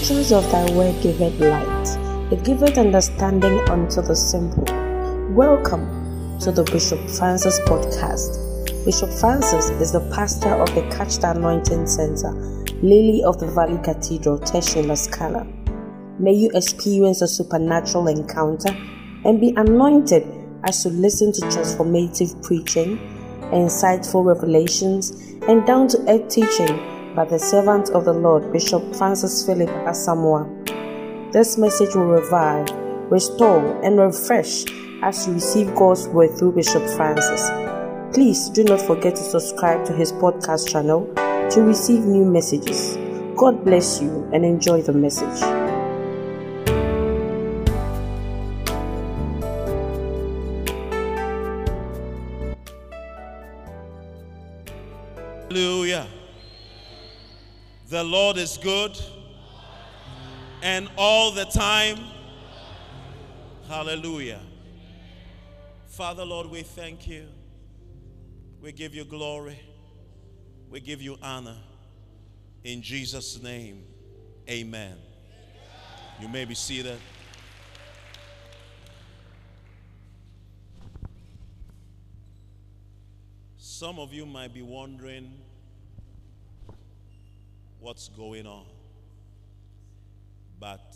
entrance of thy word giveth light, it giveth understanding unto the simple. Welcome to the Bishop Francis podcast. Bishop Francis is the pastor of the Catch the Anointing Center, Lily of the Valley Cathedral, Teshie Scala. May you experience a supernatural encounter and be anointed as you listen to transformative preaching, insightful revelations, and down to earth teaching by the servant of the Lord, Bishop Francis Philip Asamoah. This message will revive, restore, and refresh as you receive God's word through Bishop Francis. Please do not forget to subscribe to his podcast channel to receive new messages. God bless you and enjoy the message. Hallelujah. The Lord is good and all the time. Hallelujah. Father, Lord, we thank you. We give you glory. We give you honor. In Jesus' name, amen. You may be seated. Some of you might be wondering what's going on. But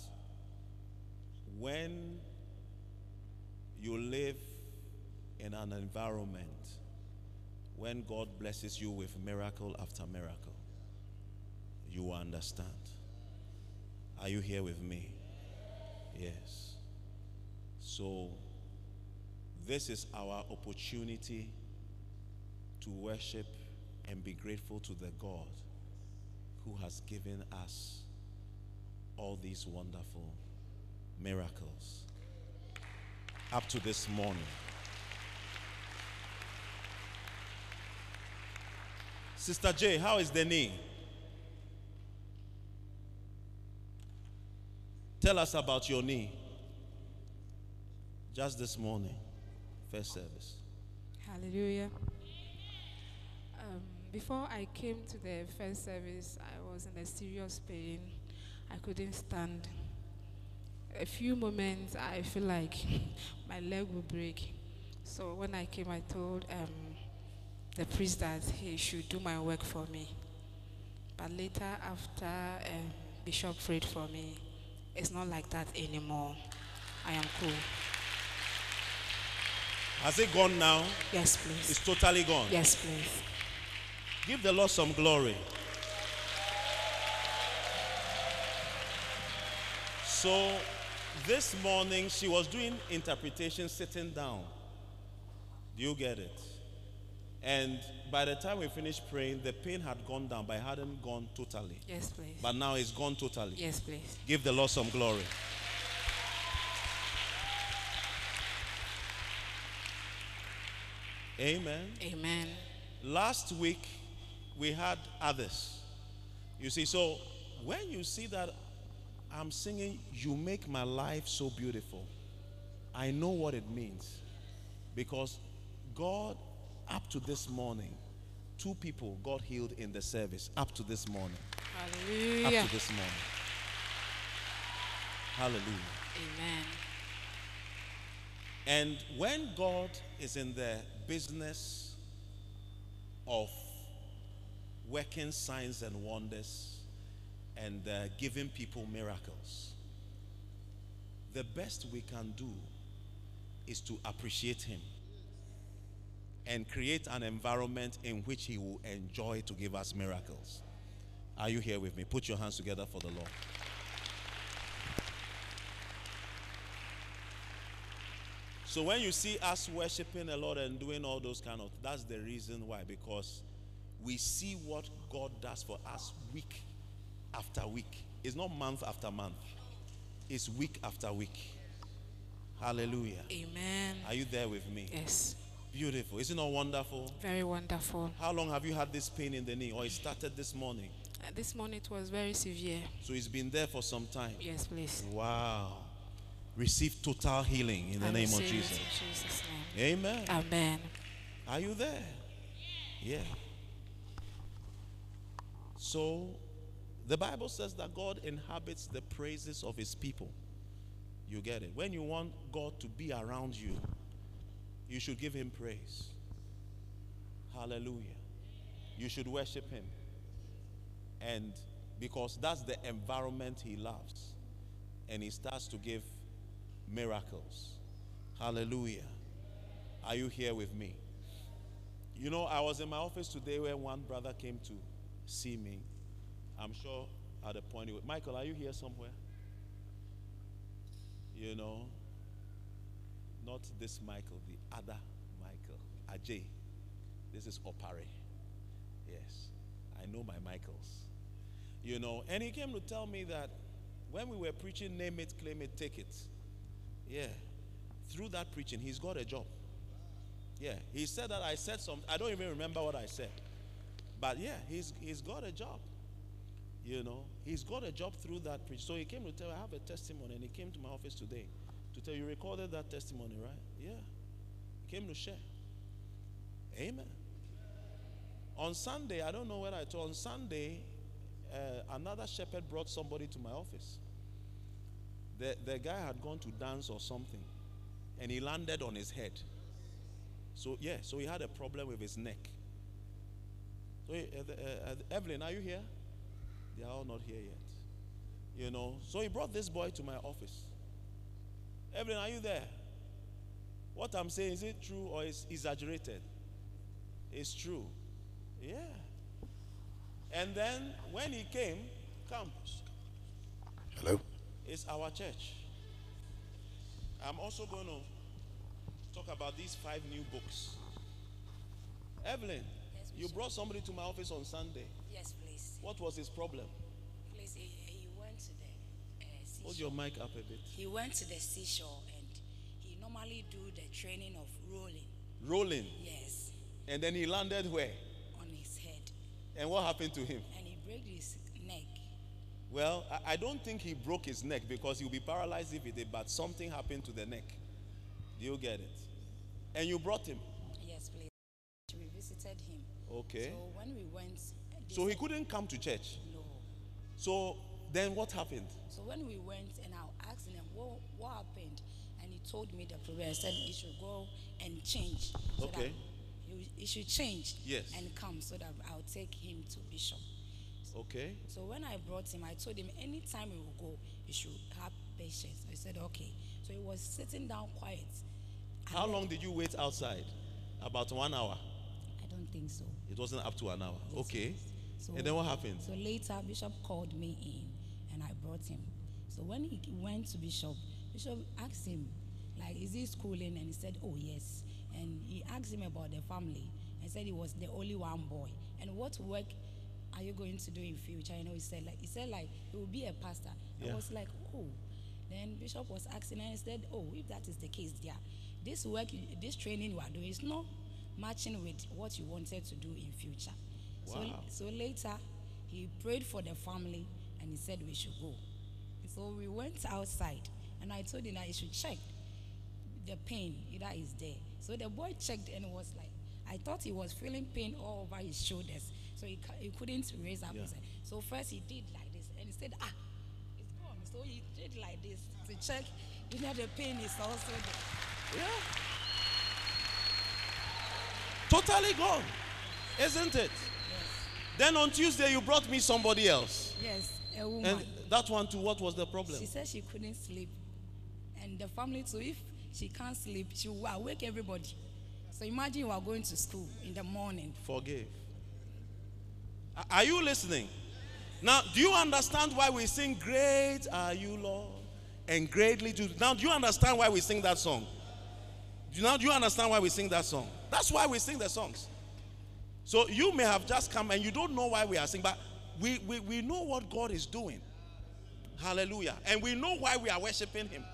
when you live in an environment, when God blesses you with miracle after miracle, you will understand. Are you here with me? Yes. So, this is our opportunity to worship and be grateful to the God who has given us all these wonderful miracles up to this morning. Sister J, how is the knee? Tell us about your knee. Just this morning, first service. Hallelujah. Before I came to the first service, I was in a serious pain. I couldn't stand. A few moments, I feel like my leg will break. So when I came, I told um, the priest that he should do my work for me. But later, after um, Bishop prayed for me, it's not like that anymore. I am cool. Has it gone now? Yes, please. It's totally gone. Yes, please. Give the Lord some glory. So, this morning she was doing interpretation sitting down. Do you get it? And by the time we finished praying, the pain had gone down, but it hadn't gone totally. Yes, please. But now it's gone totally. Yes, please. Give the Lord some glory. Amen. Amen. Last week we had others. You see, so when you see that I'm singing, You Make My Life So Beautiful, I know what it means. Because God, up to this morning, two people got healed in the service. Up to this morning. Hallelujah. Up to this morning. Hallelujah. Amen. And when God is in the business of working signs and wonders and uh, giving people miracles, the best we can do is to appreciate Him and create an environment in which He will enjoy to give us miracles. Are you here with me? Put your hands together for the Lord. So when you see us worshiping the Lord and doing all those kind of that's the reason why because we see what God does for us week after week. It's not month after month. It's week after week. Hallelujah. Amen. Are you there with me? Yes. Beautiful. Isn't it wonderful? Very wonderful. How long have you had this pain in the knee? Or it started this morning? Uh, this morning it was very severe. So it's been there for some time. Yes, please. Wow. Receive total healing in the I name of Jesus. In Jesus' name. Amen. Amen. Are you there? Yeah. So The Bible says that God inhabits the praises of his people. You get it? When you want God to be around you, you should give him praise. Hallelujah. You should worship him. And because that's the environment he loves. And he starts to give miracles. Hallelujah. Are you here with me? You know, I was in my office today when one brother came to see me. I'm sure at the point, he Michael, are you here somewhere? You know, not this Michael, the other Michael, Ajay. This is Opare. Yes, I know my Michaels. You know, and he came to tell me that when we were preaching, name it, claim it, take it. Yeah, through that preaching, he's got a job. Yeah, he said that I said something. I don't even remember what I said. But yeah, he's, he's got a job. You know, he's got a job through that preach. So he came to tell I have a testimony, and he came to my office today to tell you recorded that testimony, right? Yeah. He came to share. Amen. On Sunday, I don't know whether I told on Sunday, uh, another shepherd brought somebody to my office. The, the guy had gone to dance or something, and he landed on his head. So, yeah, so he had a problem with his neck. So, uh, uh, uh, Evelyn, are you here? They are all not here yet. You know, so he brought this boy to my office. Evelyn, are you there? What I'm saying, is it true or is exaggerated? It's true. Yeah. And then when he came, campus. Hello. It's our church. I'm also going to talk about these five new books. Evelyn, you brought somebody to my office on Sunday. Yes, please. What was his problem? Please, he, he went to the uh, Hold your mic up a bit. He went to the seashore and he normally do the training of rolling. Rolling. Yes, And then he landed where? on his head, And what happened to him? and he broke his neck. Well, I, I don't think he broke his neck because he'll be paralyzed if he did, but something happened to the neck. Do you get it? And you brought him. Okay. So when we went, So he couldn't come to church. No. So then what happened? So when we went and I asked him what, what happened, and he told me the problem. I said he should go and change. So that Okay. He, he should change. Yes. And come so that I'll take him to Bishop. Okay. So when I brought him, I told him anytime he will go, he should have patience. He said, okay. So he was sitting down quiet. How long did you wait outside? About one hour. Don't think so. It wasn't up to an hour. Yes, Okay. So, And then what happened? So later, Bishop called me in and I brought him. So when he went to Bishop, Bishop asked him, like, is he schooling? And he said, oh, yes. And he asked him about the family and said he was the only one boy. And what work are you going to do in future? You know, he said like he said like he will be a pastor. Yeah. I was like, oh. Then Bishop was asking and he said, oh, if that is the case, dear, this work, this training you are doing is not matching with what you wanted to do in future. So, Wow. so later, he prayed for the family and he said we should go. So we went outside and I told him that he should check the pain that is there. So the boy checked and was like, I thought he was feeling pain all over his shoulders. So he, he couldn't raise up Yeah. his head. So first he did like this and he said, ah, it's gone. So he did like this to check, you know, the pain is also there. Yeah. Totally gone. Isn't it? Then on Tuesday, you brought me somebody else. Yes, a woman. And that one too, what was the problem? She said she couldn't sleep. And the family too, if she can't sleep, she will awake everybody. So imagine you are going to school in the morning. Forgive. Are you listening? Now, do you understand why we sing, Great are you, Lord? And greatly do. Now, do you understand why we sing that song? Do you, now, do you understand why we sing that song? That's why we sing the songs. So you may have just come and you don't know why we are singing, but we, we, we know what God is doing. Hallelujah. And we know why we are worshiping Him.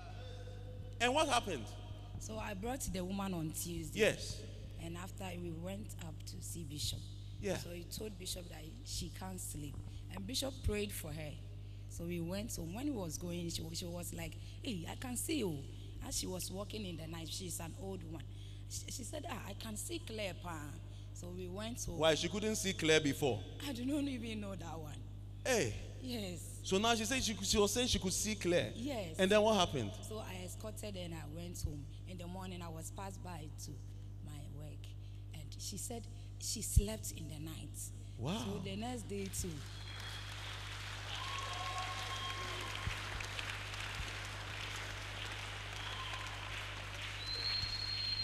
And what happened? So I brought the woman on Tuesday. Yes. And after we went up to see Bishop. Yeah. So he told Bishop that she can't sleep. And Bishop prayed for her. So we went. So when he was going, she, was- she was like, Hey, I can see you. As she was walking in the night, she's an old one. She, she said, Ah, I can see clear, pa. So we went to. Why? She couldn't see clear before. I do not even know that one. Hey. Yes. So now she said she, she was saying she could see clear. Yes. And then what happened? So I escorted her and I went home. In the morning, I was passed by to my work. And she said she slept in the night. Wow. So the next day, too.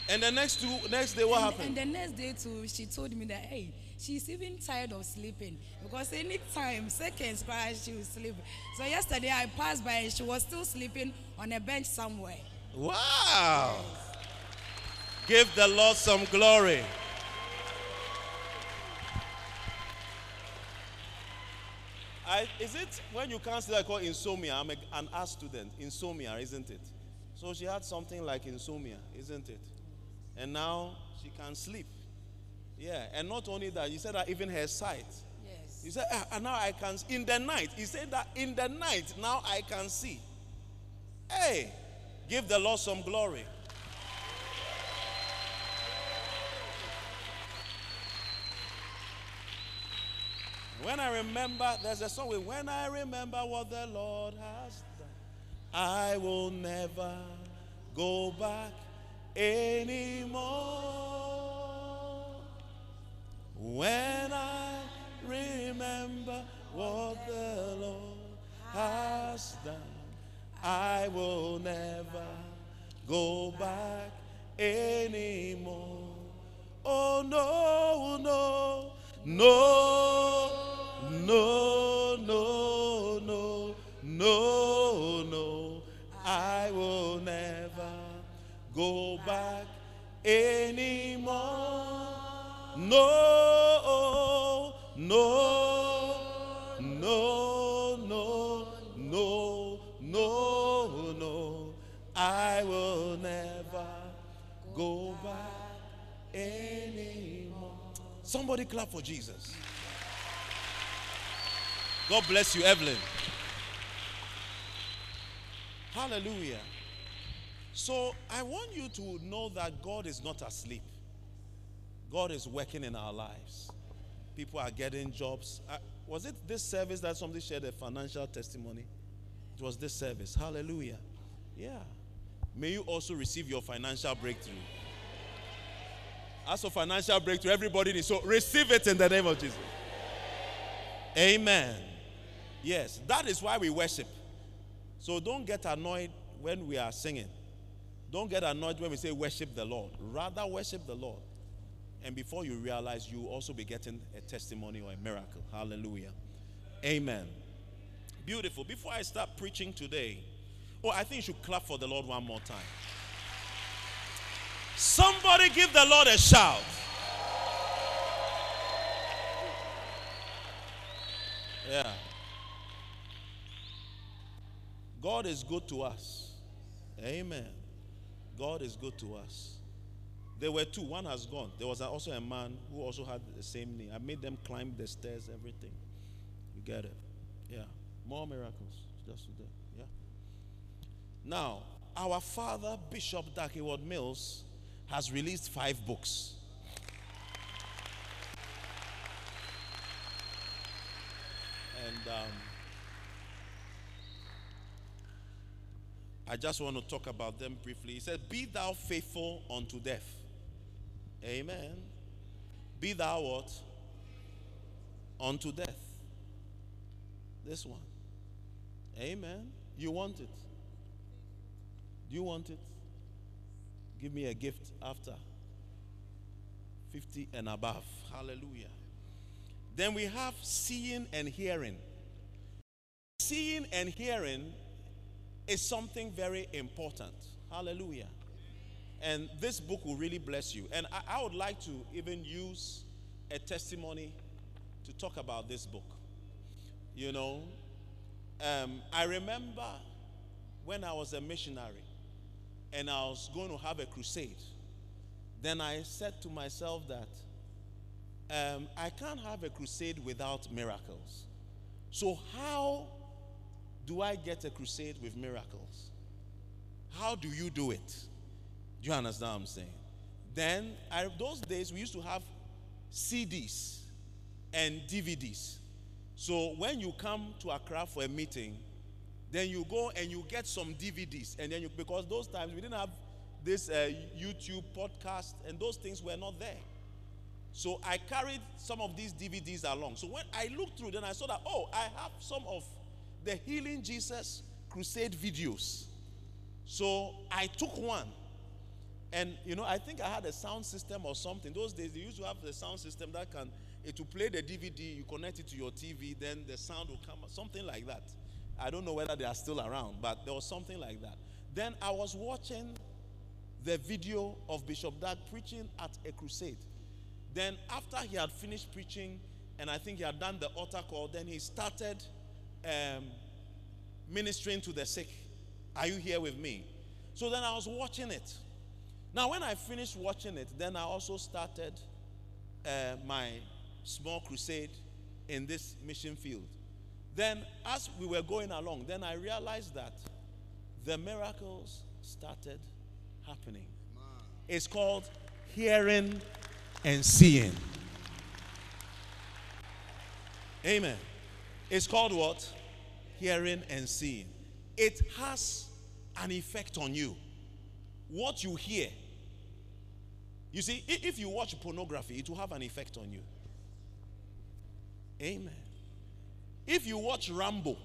And the next two next day what and, happened? And the next day, too, she told me that, hey, she's even tired of sleeping because any time, seconds prior, she will sleep. So yesterday, I passed by and she was still sleeping on a bench somewhere. Wow. Give the Lord some glory. I, is it when you can't sleep, I call insomnia? I'm a, an art student. Insomnia, isn't it? So she had something like insomnia, isn't it? And now she can sleep. Yeah, and not only that, you said that even her sight. Yes. He said, ah, and now I can, in the night, he said that in the night, now I can see. Hey, give the Lord some glory. When I remember, there's a song with When I remember what the Lord has done, I will never go back anymore. When I remember what the Lord has done, I will never go back anymore. Oh no, no, no, no, Clap for Jesus. God bless you, Evelyn. Hallelujah. So I want you to know that God is not asleep. God is working in our lives. People are getting jobs. Uh, was it this service that somebody shared a financial testimony? It was this service. Hallelujah. Yeah. May you also receive your financial breakthrough. As for financial breakthrough, everybody needs. So receive it in the name of Jesus. Amen. Yes, that is why we worship. So don't get annoyed when we are singing. Don't get annoyed when we say worship the Lord. Rather worship the Lord. And before you realize, you will also be getting a testimony or a miracle. Hallelujah. Amen. Beautiful. Before I start preaching today, oh, I think you should clap for the Lord one more time. Somebody give the Lord a shout. Yeah. God is good to us. Amen. God is good to us. There were two. One has gone. There was also a man who also had the same name. I made them climb the stairs, everything. You get it? Yeah. More miracles. Just today. Yeah. Now, our father, Bishop Dag Heward-Mills, has released five books. And um, I just want to talk about them briefly. He said, Be thou faithful unto death. Amen. Be thou what? Unto death. This one. Amen. You want it? Do you want it? Give me a gift after 50 and above. Hallelujah. Then we have seeing and hearing. Seeing and hearing is something very important. Hallelujah. And this book will really bless you. And I, I, would like to even use a testimony to talk about this book. You know, um, I remember when I was a missionary and I was going to have a crusade. Then I said to myself that um, I can't have a crusade without miracles. So, how do I get a crusade with miracles? How do you do it? Do you understand what I'm saying? Then, I, those days we used to have CDs and DVDs. So when you come to Accra for a meeting, then you go and you get some DVDs, and then you because those times we didn't have this uh, YouTube podcast, and those things were not there. So I carried some of these DVDs along. So when I looked through, then I saw that oh, I have some of the Healing Jesus crusade videos. So I took one, and you know I think I had a sound system or something. Those days they used to have the sound system that can it will play the DVD, you connect it to your TV, then the sound will come, something like that. I don't know whether they are still around, but there was something like that. Then I was watching the video of Bishop Dag preaching at a crusade. Then, after he had finished preaching, and I think he had done the altar call, then he started um, ministering to the sick. Are you here with me? So then I was watching it. Now, when I finished watching it, then I also started uh, my small crusade in this mission field. Then, as we were going along, then I realized that the miracles started happening. It's called hearing and seeing. Amen. It's called what? Hearing and seeing. It has an effect on you. What you hear. You see, if you watch pornography, it will have an effect on you. Amen. If you watch Rambo,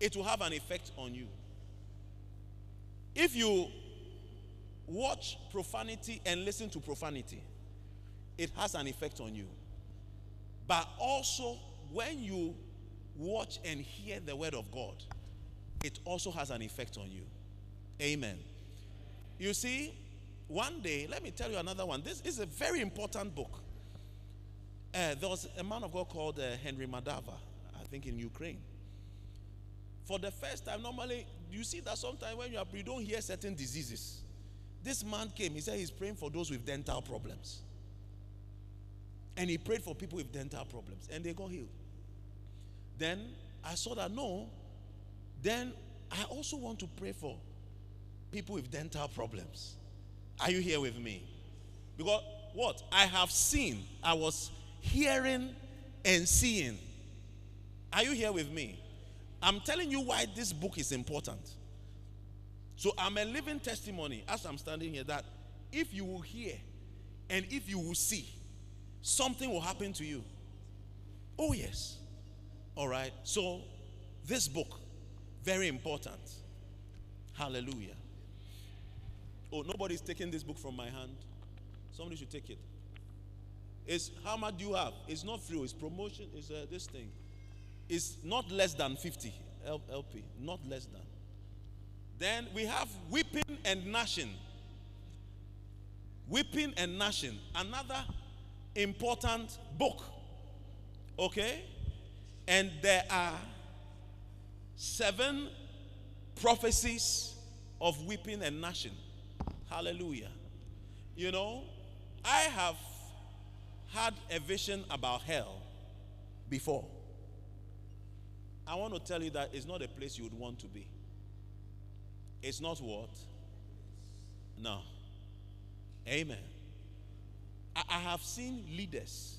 it will have an effect on you. If you watch profanity and listen to profanity, it has an effect on you. But also, when you watch and hear the word of God, it also has an effect on you. Amen. You see, one day, let me tell you another one. This is a very important book. Uh, there was a man of God called uh, Henry Madava, think in Ukraine. For the first time, normally you see that sometimes when you, are, you don't hear certain diseases. This man came, he said he's praying for those with dental problems. And he prayed for people with dental problems, and they got healed. Then I saw that no, then I also want to pray for people with dental problems. Are you here with me? Because what? I have seen, I was hearing and seeing. Are you here with me? I'm telling you why this book is important. So I'm a living testimony as I'm standing here that if you will hear and if you will see, something will happen to you. Oh, yes. All right. So this book, very important. Hallelujah. Oh, nobody's taking this book from my hand. Somebody should take it. It's how much do you have? It's not free. It's promotion. It's uh, this thing. It's not less than 50 LP. Not less than. Then we have weeping and gnashing. Weeping and gnashing. Another important book. Okay? And there are seven prophecies of weeping and gnashing. Hallelujah. You know, I have had a vision about hell before. I want to tell you that it's not a place you would want to be. It's not what? No. Amen. I, I have seen leaders.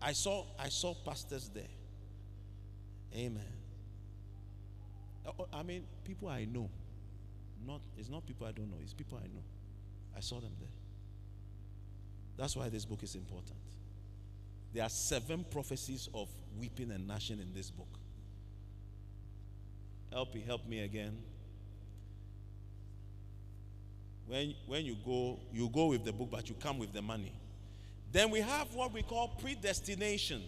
I saw I saw pastors there. Amen. Uh, uh, I mean, people I know. Not it's not people I don't know, it's people I know. I saw them there. That's why this book is important. There are seven prophecies of weeping and gnashing in this book. Help me, help me again. When, when you go, you go with the book, but you come with the money. Then we have what we call predestination.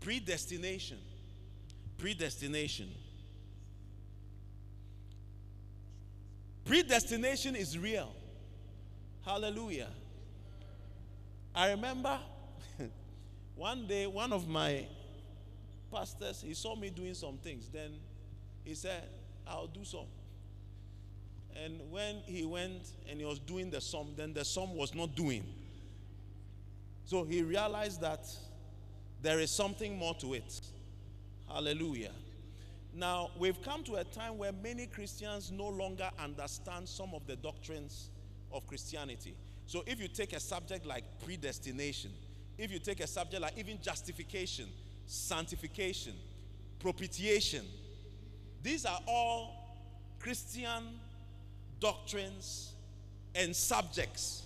Predestination. Predestination. Predestination is real. Hallelujah. I remember one day one of my pastors he saw me doing some things. Then he said, I'll do some. And when he went and he was doing the sum, then the sum was not doing. So he realized that there is something more to it. Hallelujah. Now, we've come to a time where many Christians no longer understand some of the doctrines of Christianity. So, if you take a subject like predestination, if you take a subject like even justification, sanctification, propitiation, these are all Christian doctrines and subjects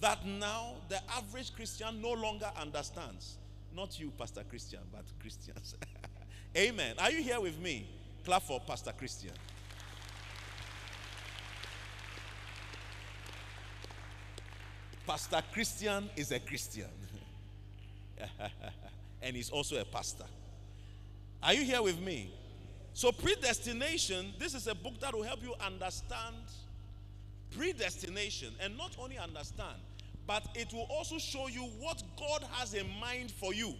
that now the average Christian no longer understands. Not you, Pastor Christian, but Christians. Amen. Are you here with me? Clap for Pastor Christian. Pastor Christian is a Christian. and he's also a pastor. Are you here with me? So, predestination, this is a book that will help you understand predestination and not only understand, but it will also show you what God has in mind for you.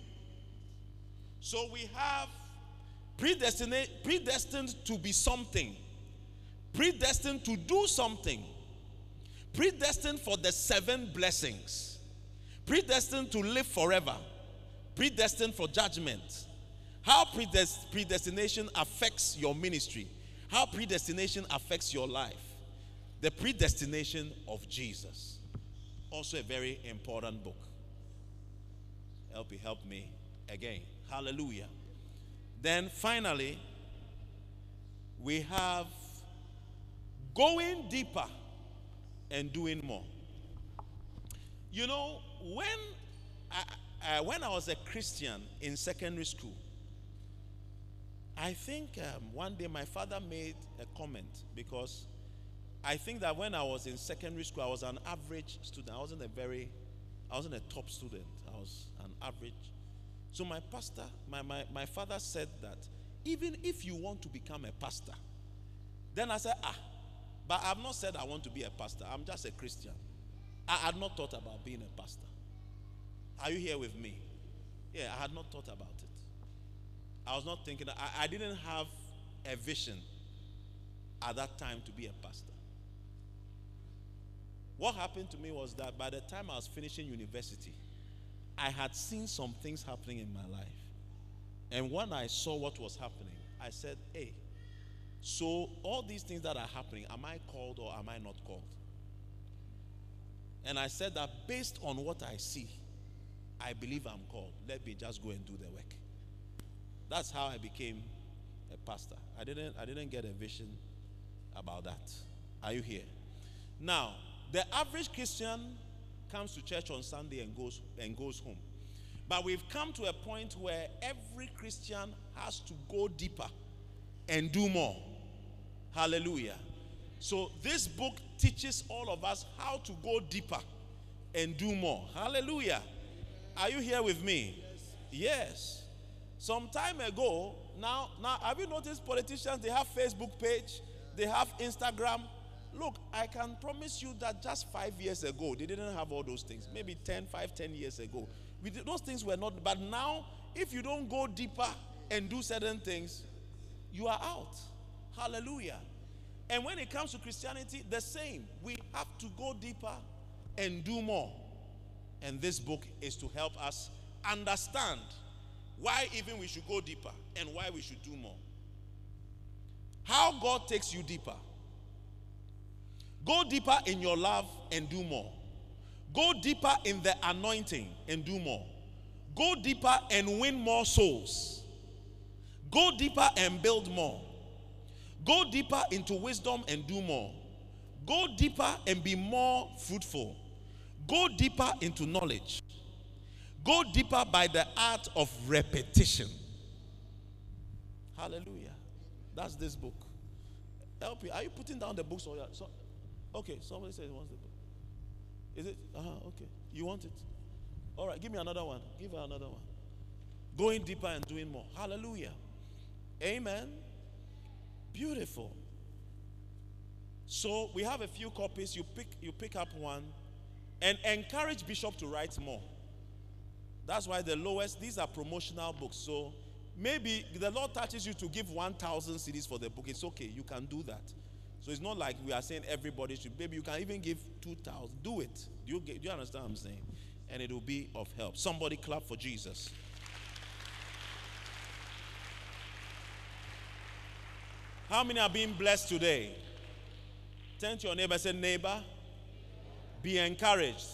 So, we have predestined, predestined to be something, predestined to do something, predestined for the seven blessings, predestined to live forever, predestined for judgment. How predestination affects your ministry, how predestination affects your life. The predestination of Jesus. Also, a very important book. Help you help me again. Hallelujah. Then finally, we have going deeper and doing more. You know, when I, when I was a Christian in secondary school, I think um, one day my father made a comment because I think that when I was in secondary school, I was an average student. I wasn't a very, I wasn't a top student. I was an average. So my pastor, my, my, my father said that even if you want to become a pastor, then I said, ah, but I've not said I want to be a pastor. I'm just a Christian. I had not thought about being a pastor. Are you here with me? Yeah, I had not thought about it. I was not thinking, I, I didn't have a vision at that time to be a pastor. What happened to me was that by the time I was finishing university, I had seen some things happening in my life. And when I saw what was happening, I said, hey, so, all these things that are happening, am I called or am I not called? And I said that based on what I see, I believe I'm called. Let me just go and do the work. That's how I became a pastor. I didn't I didn't get a vision about that. Are you here? Now, the average Christian comes to church on Sunday and goes and goes home. But we've come to a point where every Christian has to go deeper and do more. Hallelujah. So, this book teaches all of us how to go deeper and do more. Hallelujah. Are you here with me? Yes. Some time ago, now, now, have you noticed politicians? They have Facebook page, they have Instagram. Look, I can promise you that just five years ago, they didn't have all those things. Maybe 10, 5, 10 years ago. Did, those things were not, but now, if you don't go deeper and do certain things, you are out. Hallelujah. And when it comes to Christianity, the same. We have to go deeper and do more. And this book is to help us understand why even we should go deeper and why we should do more. How God takes you deeper. Go deeper in your love and do more. Go deeper in the anointing and do more. Go deeper and win more souls. Go deeper and build more. Go deeper into wisdom and do more. Go deeper and be more fruitful. Go deeper into knowledge. Go deeper by the art of repetition. Hallelujah. That's this book. Help you. Are you putting down the books or so, okay, somebody says wants the book. Is it? Uh-huh, okay. You want it? All right, give me another one. Give her another one. Going deeper and doing more. Hallelujah. Amen. Beautiful. So we have a few copies. You pick you pick up one and encourage Bishop to write more. That's why the lowest, these are promotional books. So maybe the Lord touches you to give 1,000 cedis for the book. It's okay. You can do that. So it's not like we are saying everybody should. Maybe you can even give 2,000. Do it. Do you, get, do you understand what I'm saying? And it will be of help. Somebody clap for Jesus. How many are being blessed today? Turn to your neighbor and say, Neighbor, be encouraged.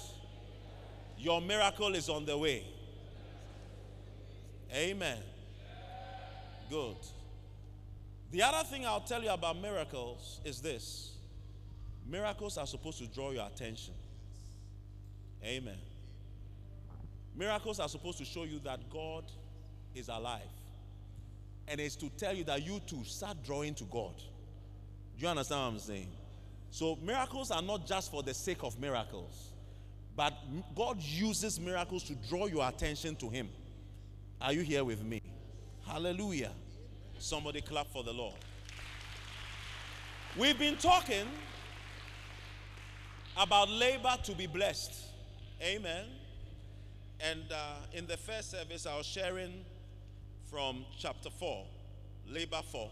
Your miracle is on the way. Amen. Good. The other thing I'll tell you about miracles is this miracles are supposed to draw your attention. Amen. Miracles are supposed to show you that God is alive. And it's to tell you that you too start drawing to God. Do you understand what I'm saying? So, miracles are not just for the sake of miracles, but God uses miracles to draw your attention to Him. Are you here with me? Hallelujah. Somebody clap for the Lord. We've been talking about labor to be blessed. Amen. And uh, in the first service, I was sharing from chapter 4, labor for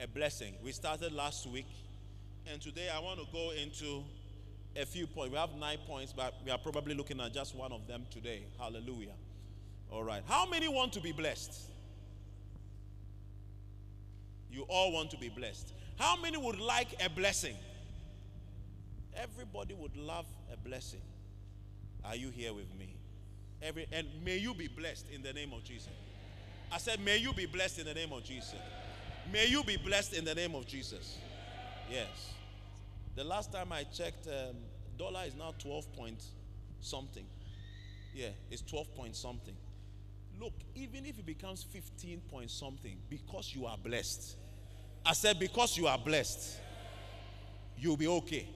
a blessing. We started last week. And today I want to go into a few points. We have nine points, but we are probably looking at just one of them today. Hallelujah. All right. How many want to be blessed? You all want to be blessed. How many would like a blessing? Everybody would love a blessing. Are you here with me? Every and may you be blessed in the name of Jesus. I said, may you be blessed in the name of Jesus. May you be blessed in the name of Jesus. Yes. The last time I checked, um, dollar is now 12 point something. Yeah, it's 12 point something. Look, even if it becomes 15 point something, because you are blessed. I said, because you are blessed, you'll be okay.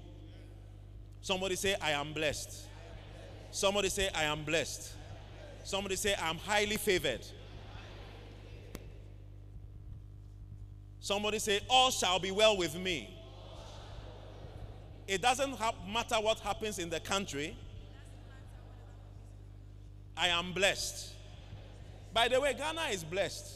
Somebody say, I am blessed. Somebody say, I am blessed. Somebody say, I'm highly favored. Somebody say, All shall be well with me. It doesn't matter what happens in the country. I am blessed. By the way, Ghana is blessed.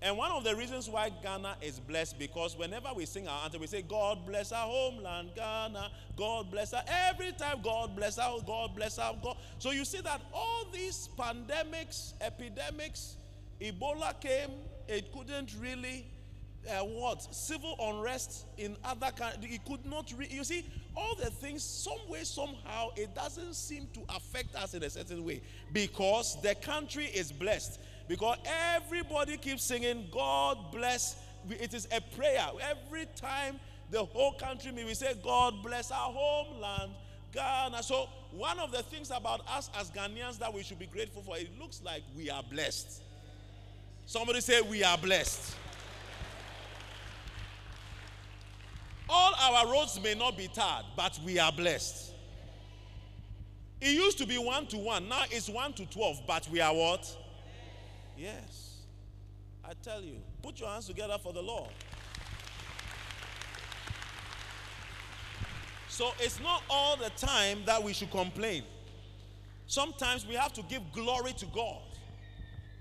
And one of the reasons why Ghana is blessed because whenever we sing our anthem, we say, God bless our homeland, Ghana. God bless our every time, God bless our God bless our God. So you see that all these pandemics, epidemics, Ebola came, it couldn't really uh, what civil unrest in other countries. It could not. Re- you see, all the things, some way, somehow, it doesn't seem to affect us in a certain way because the country is blessed. Because everybody keeps singing, God bless. It is a prayer. Every time the whole country we say, God bless our homeland, Ghana. So, one of the things about us as Ghanaians that we should be grateful for, it looks like we are blessed. Somebody say, We are blessed. All our roads may not be tarred, but we are blessed. It used to be one to one, now it's one to 12, but we are what? Yes. I tell you, put your hands together for the Lord. So it's not all the time that we should complain. Sometimes we have to give glory to God.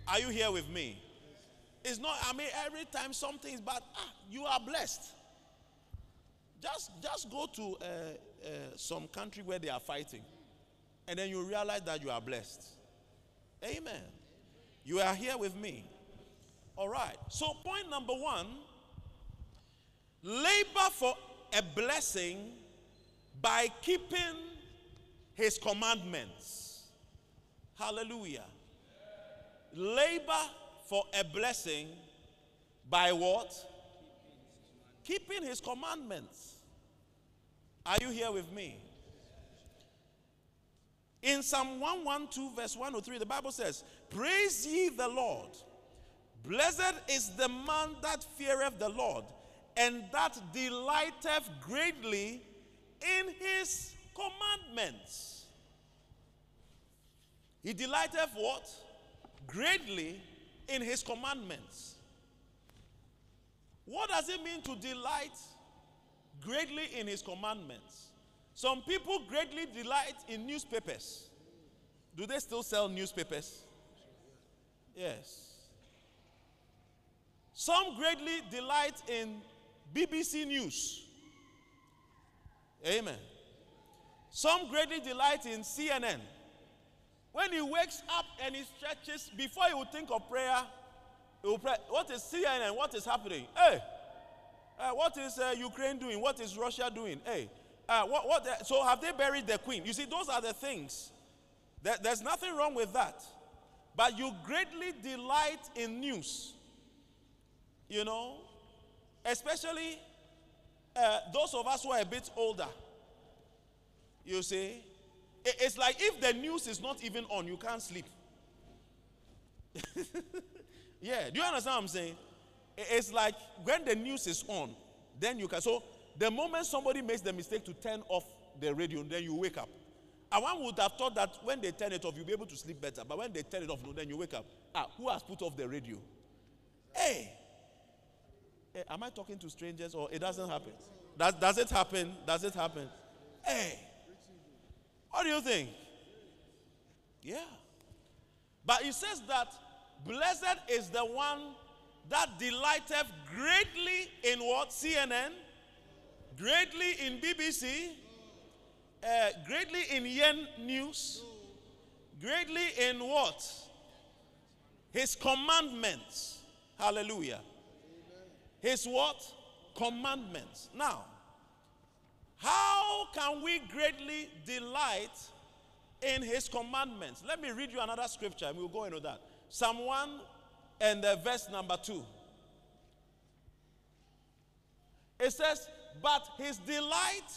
Are you here with me? It's not, I mean, every time something is bad, ah, you are blessed. Just, just go to uh, uh, some country where they are fighting, and then you realize that you are blessed. Amen. You are here with me. All right. So, point number one labor for a blessing by keeping his commandments. Hallelujah. Labor for a blessing by what? Keeping his commandments. Are you here with me? In Psalm 112, verse 103, the Bible says, Praise ye the Lord. Blessed is the man that feareth the Lord, and that delighteth greatly in his commandments. He delighteth what? Greatly in his commandments. What does it mean to delight greatly in his commandments. Some people greatly delight in newspapers. Do they still sell newspapers? Yes. Some greatly delight in BBC News. Amen. Some greatly delight in CNN. When he wakes up and he stretches, before he will think of prayer, he will pray. What is CNN? What is happening? Hey, uh, what is uh, Ukraine doing? What is Russia doing? Hey, uh, what, what so have they buried the queen? You see, those are the things There, there's nothing wrong with that. But you greatly delight in news. You know, especially uh, those of us who are a bit older. You see, it's like if the news is not even on, you can't sleep. yeah, do you understand what I'm saying? It's like when the news is on, then you can. So the moment somebody makes the mistake to turn off the radio, then you wake up. And one would have thought that when they turn it off, you'll be able to sleep better. But when they turn it off, no, then you wake up. Ah, who has put off the radio? Hey, hey am I talking to strangers or it doesn't happen? Does, does it happen? Does it happen? Hey, what do you think? Yeah. But it says that blessed is the one that delighteth greatly in what? CNN, greatly in BBC, uh, greatly in Yen News, greatly in what? His commandments. Hallelujah. His what? Commandments. Now, how can we greatly delight in his commandments? Let me read you another scripture and we'll go into that. Psalm 1 and uh, verse number 2. It says, But his delight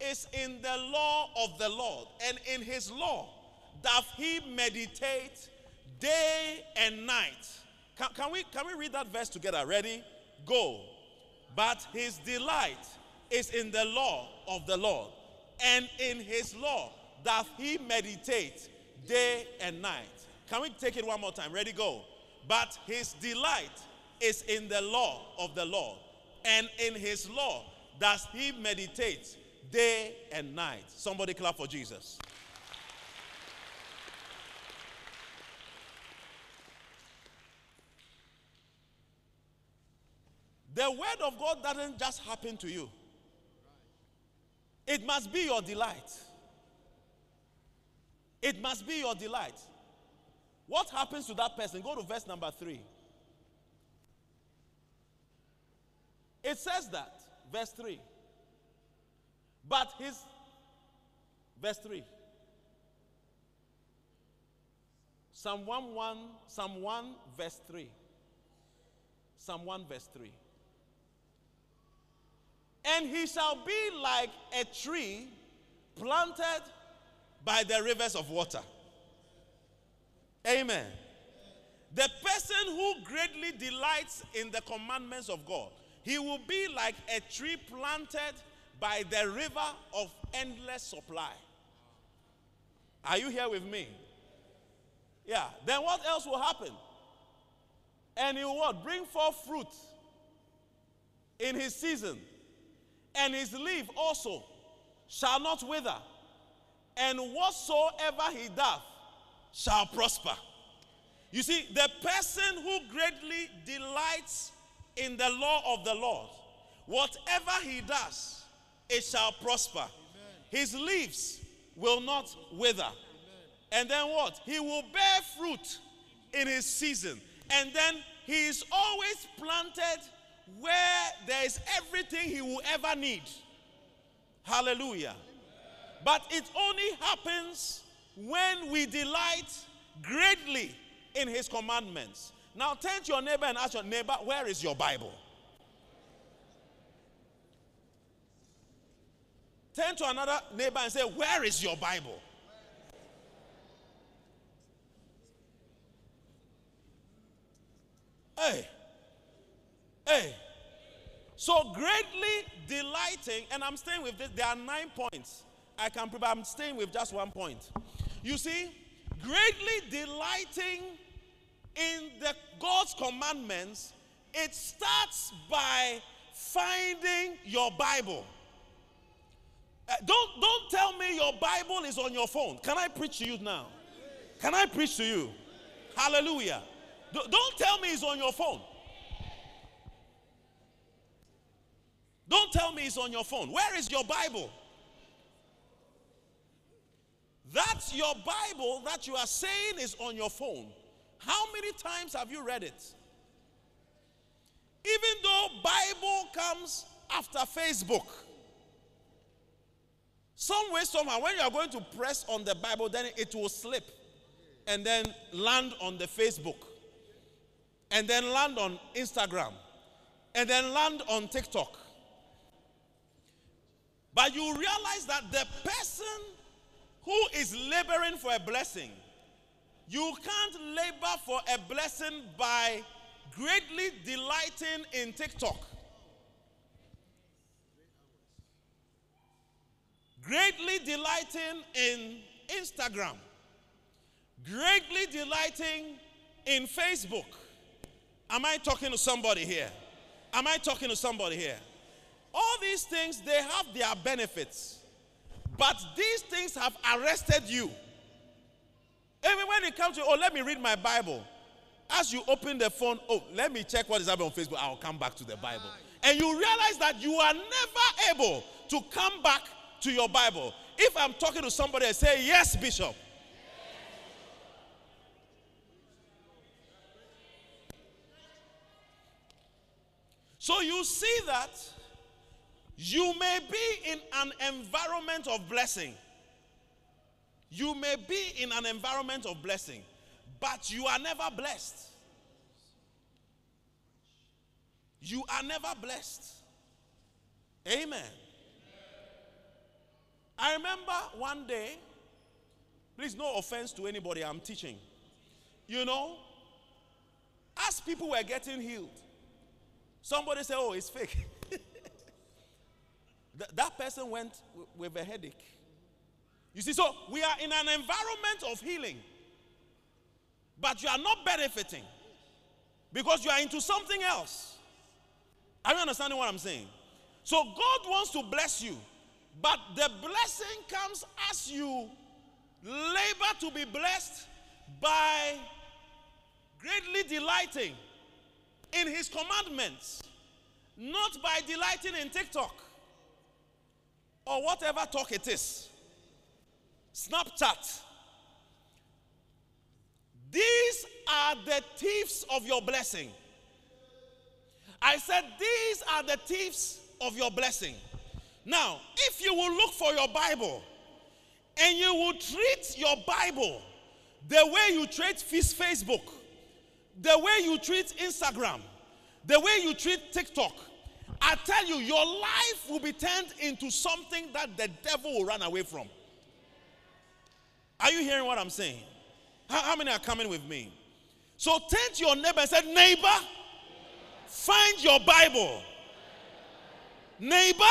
is in the law of the Lord, and in his law doth he meditate day and night. Can, can, we, can we read that verse together? Ready? Go. But his delight is in the law of the Lord, and in his law doth he meditate day and night. Can we take it one more time? Ready? Go. But his delight is in the law of the Lord, and in his law does he meditate day and night. Somebody clap for Jesus. The word of God doesn't just happen to you. It must be your delight. It must be your delight. What happens to that person? Go to verse number three. It says that, verse 3. But his, verse 3. Psalm 1, 1, Psalm 1, verse 3. Psalm 1, verse 3. And he shall be like a tree planted by the rivers of water. Amen. The person who greatly delights in the commandments of God, he will be like a tree planted by the river of endless supply. Are you here with me? Yeah. Then what else will happen? And he will? Bring forth fruit in his season and his leaf also shall not wither, and whatsoever he doth shall prosper. You see, the person who greatly delights in the law of the Lord, whatever he does, it shall prosper. Amen. His leaves will not wither. Amen. And then what? He will bear fruit in his season. And then he is always planted where there is everything he will ever need. Hallelujah. But it only happens when we delight greatly in his commandments. Now turn to your neighbor and ask your neighbor, where is your Bible? Turn to another neighbor and say, Where is your Bible? Hey, Hey. So greatly delighting, and I'm staying with this. There are nine points. I can prepare. I'm staying with just one point. You see, greatly delighting in the God's commandments, it starts by finding your Bible. Uh, don't, don't tell me your Bible is on your phone. Can I preach to you now? Can I preach to you? Hallelujah. don't tell me it's on your phone. Don't tell me it's on your phone. Where is your Bible? That's your Bible that you are saying is on your phone. How many times have you read it? Even though Bible comes after Facebook. Some way, somehow, when you are going to press on the Bible, then it will slip and then land on the Facebook and then land on Instagram and then land on TikTok. But you realize that the person who is laboring for a blessing, you can't labor for a blessing by greatly delighting in TikTok. Greatly delighting in Instagram. Greatly delighting in Facebook. Am I talking to somebody here? Am I talking to somebody here? All these things, they have their benefits. But these things have arrested you. Even when it comes to, oh, let me read my Bible. As you open the phone, oh, let me check what is happening on Facebook. I'll come back to the Bible. And you realize that you are never able to come back to your Bible. If I'm talking to somebody and say, Yes, Bishop. So you see that you may be in an environment of blessing. You may be in an environment of blessing, but you are never blessed. You are never blessed. Amen. I remember one day, please, no offense to anybody I'm teaching. You know, as people were getting healed, somebody said, Oh, it's fake. Th- that person went w- with a headache. You see, so we are in an environment of healing, but you are not benefiting because you are into something else. Are you understanding what I'm saying? So God wants to bless you, but the blessing comes as you labor to be blessed by greatly delighting in His commandments, not by delighting in TikTok or whatever talk it is. Snapchat. These are the thieves of your blessing. I said, These are the thieves of your blessing. Now, if you will look for your Bible and you will treat your Bible the way you treat Facebook, the way you treat Instagram, the way you treat TikTok, I tell you, your life will be turned into something that the devil will run away from. Are you hearing what I'm saying? How, how many are coming with me? So turn to your neighbor and say, Neighbor, find your Bible. Neighbor,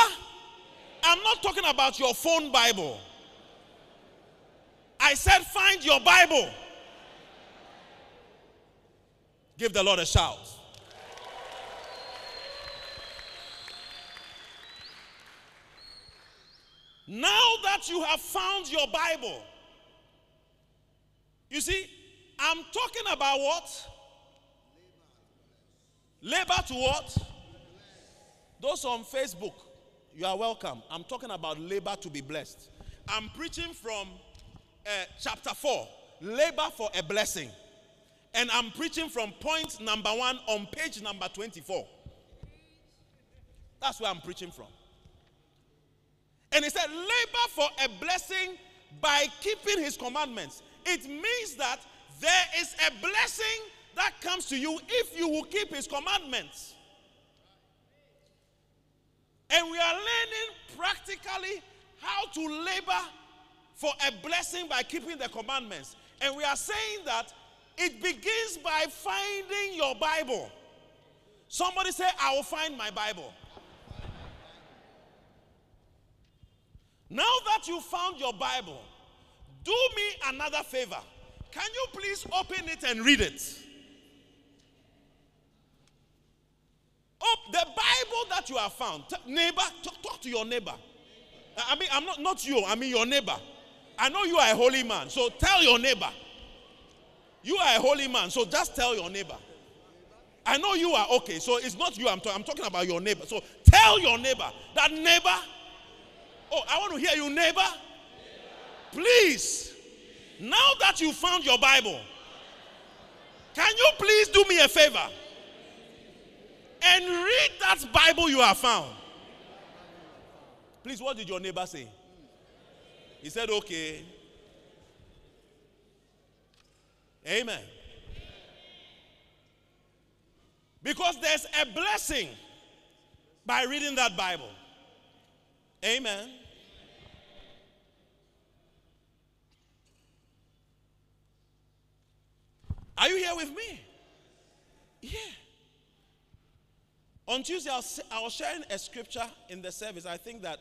I'm not talking about your phone Bible. I said, find your Bible. Give the Lord a shout. Now that you have found your Bible, you see, I'm talking about what? Labor to what? Those on Facebook, you are welcome. I'm talking about labor to be blessed. I'm preaching from uh, chapter 4, labor for a blessing. And I'm preaching from point number one on page number 24. That's where I'm preaching from. And he said, labor for a blessing by keeping his commandments. It means that there is a blessing that comes to you if you will keep his commandments. And we are learning practically how to labor for a blessing by keeping the commandments. And we are saying that it begins by finding your Bible. Somebody say, I will find my Bible. Now that you found your Bible, do me another favor. Can you please open it and read it? Oh, the Bible that you have found, T- neighbor, talk, to your neighbor. I mean, I'm not not you. I mean your neighbor. I know you are a holy man, so tell your neighbor. You are a holy man, so just tell your neighbor. I know you are okay, so it's not you. I'm, talking. I'm talking about your neighbor. So tell your neighbor that neighbor. Oh, I want to hear you, neighbor. Please, now that you found your Bible, can you please do me a favor and read that Bible you have found? Please, what did your neighbor say? He said, Okay. Amen. Because there's a blessing by reading that Bible. Amen. Are you here with me? Yeah. On Tuesday, I was, I was sharing a scripture in the service. I think that,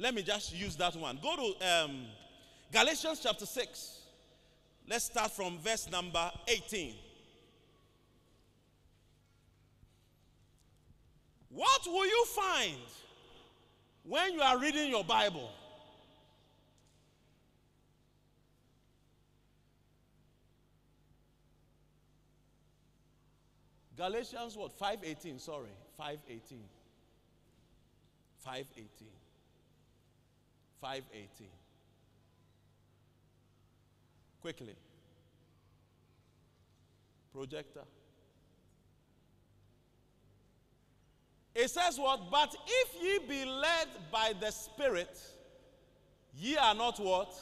let me just use that one. Go to um, Galatians chapter 6. Let's start from verse number 18. What will you find when you are reading your Bible? Galatians what? 518, sorry. 518. 518. 518. Quickly. Projector. It says what? But if ye be led by the Spirit, ye are not what?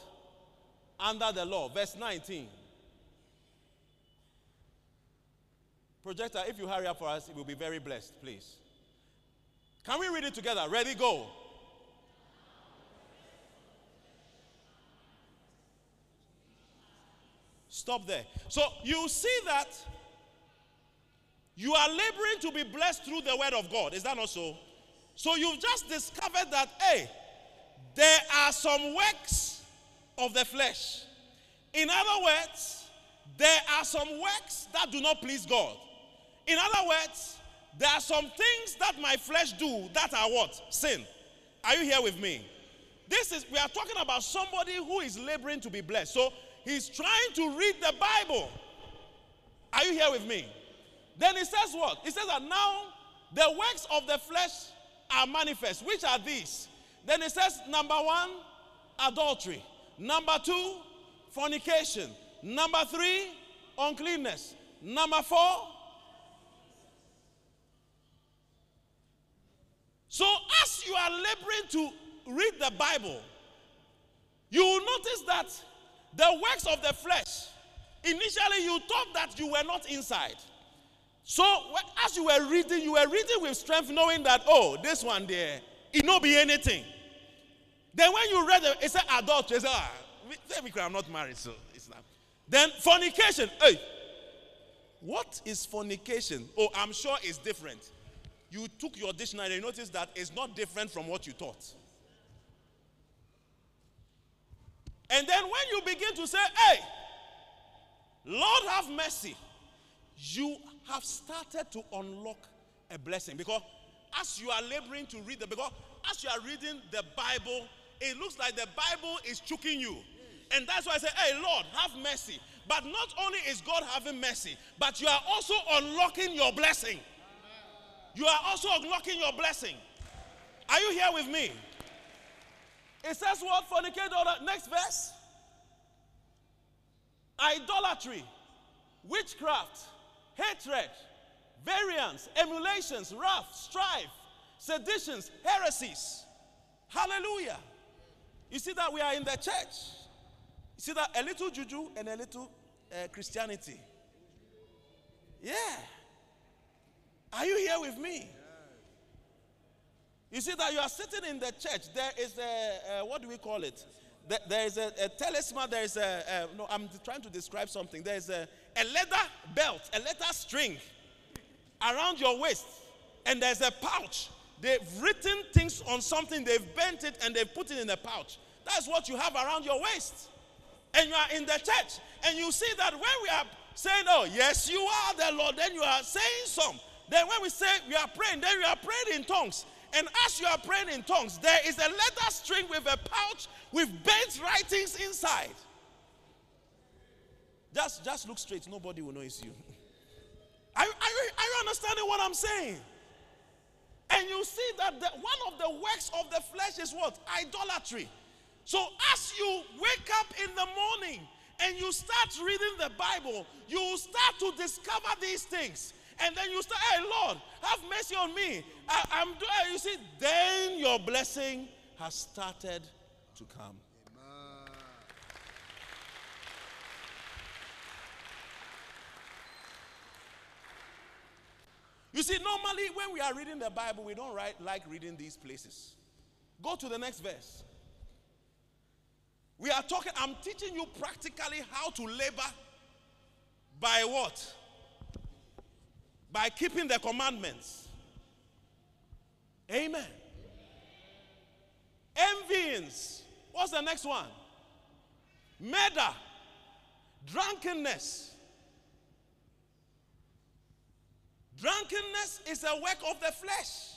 Under the law. Verse 19. Projector, if you hurry up for us, it will be very blessed, please. Can we read it together? Ready, go. Stop there. So you see that you are laboring to be blessed through the word of God. Is that not so? So you've just discovered that, hey, there are some works of the flesh. In other words, there are some works that do not please God. In other words, there are some things that my flesh do that are what? Sin. Are you here with me? This is we are talking about somebody who is laboring to be blessed. So he's trying to read the Bible. Are you here with me? Then he says what? He says that now the works of the flesh are manifest. Which are these? Then he says, number one, adultery. Number two, fornication. Number three, uncleanness. Number four, So, as you are laboring to read the Bible, you will notice that the works of the flesh, initially you thought that you were not inside. So, as you were reading, you were reading with strength, knowing that, oh, this one there, it not be anything. Then, when you read it, it said adultery, it said, ah, I'm not married, so it's not. Then, fornication, hey, what is fornication? Oh, I'm sure it's different you took your dictionary and noticed that it's not different from what you thought. And then when you begin to say, hey, Lord have mercy, you have started to unlock a blessing. Because as you are laboring to read the because as you are reading the Bible, it looks like the Bible is choking you. And that's why I say, hey, Lord, have mercy. But not only is God having mercy, but you are also unlocking your blessing you are also unlocking your blessing. Are you here with me? It says what? Fornicate. Next verse. Idolatry, witchcraft, hatred, variance, emulations, wrath, strife, seditions, heresies. Hallelujah. You see that we are in the church. You see that a little juju and a little uh, Christianity. Yeah. Are you here with me? You see that you are sitting in the church. There is a, what do we call it? There is a, a talisman. There is a, a, no, I'm trying to describe something. There is a, a leather belt, a leather string around your waist, and there's a pouch. They've written things on something, they've bent it, and they've put it in a pouch. That's what you have around your waist. And you are in the church, and you see that when we are saying, Oh, yes, you are the Lord, then you are saying some. Then when we say we are praying, then we are praying in tongues. And as you are praying in tongues, there is a leather string with a pouch with bent writings inside. Just, just look straight. Nobody will know it's you. Are, are, you, are you understanding what I'm saying? And you see that the, one of the works of the flesh is what? Idolatry. So as you wake up in the morning and you start reading the Bible, you start to discover these things. And then you start, hey, Lord, have mercy on me. I, am doing, you see, then your blessing has started to come. You see, normally when we are reading the Bible, we don't write, like reading these places. Go to the next verse. We are talking, I'm teaching you practically how to labor by what? By keeping the commandments. Amen. Envyings. What's the next one? Murder. Drunkenness. Drunkenness is a work of the flesh.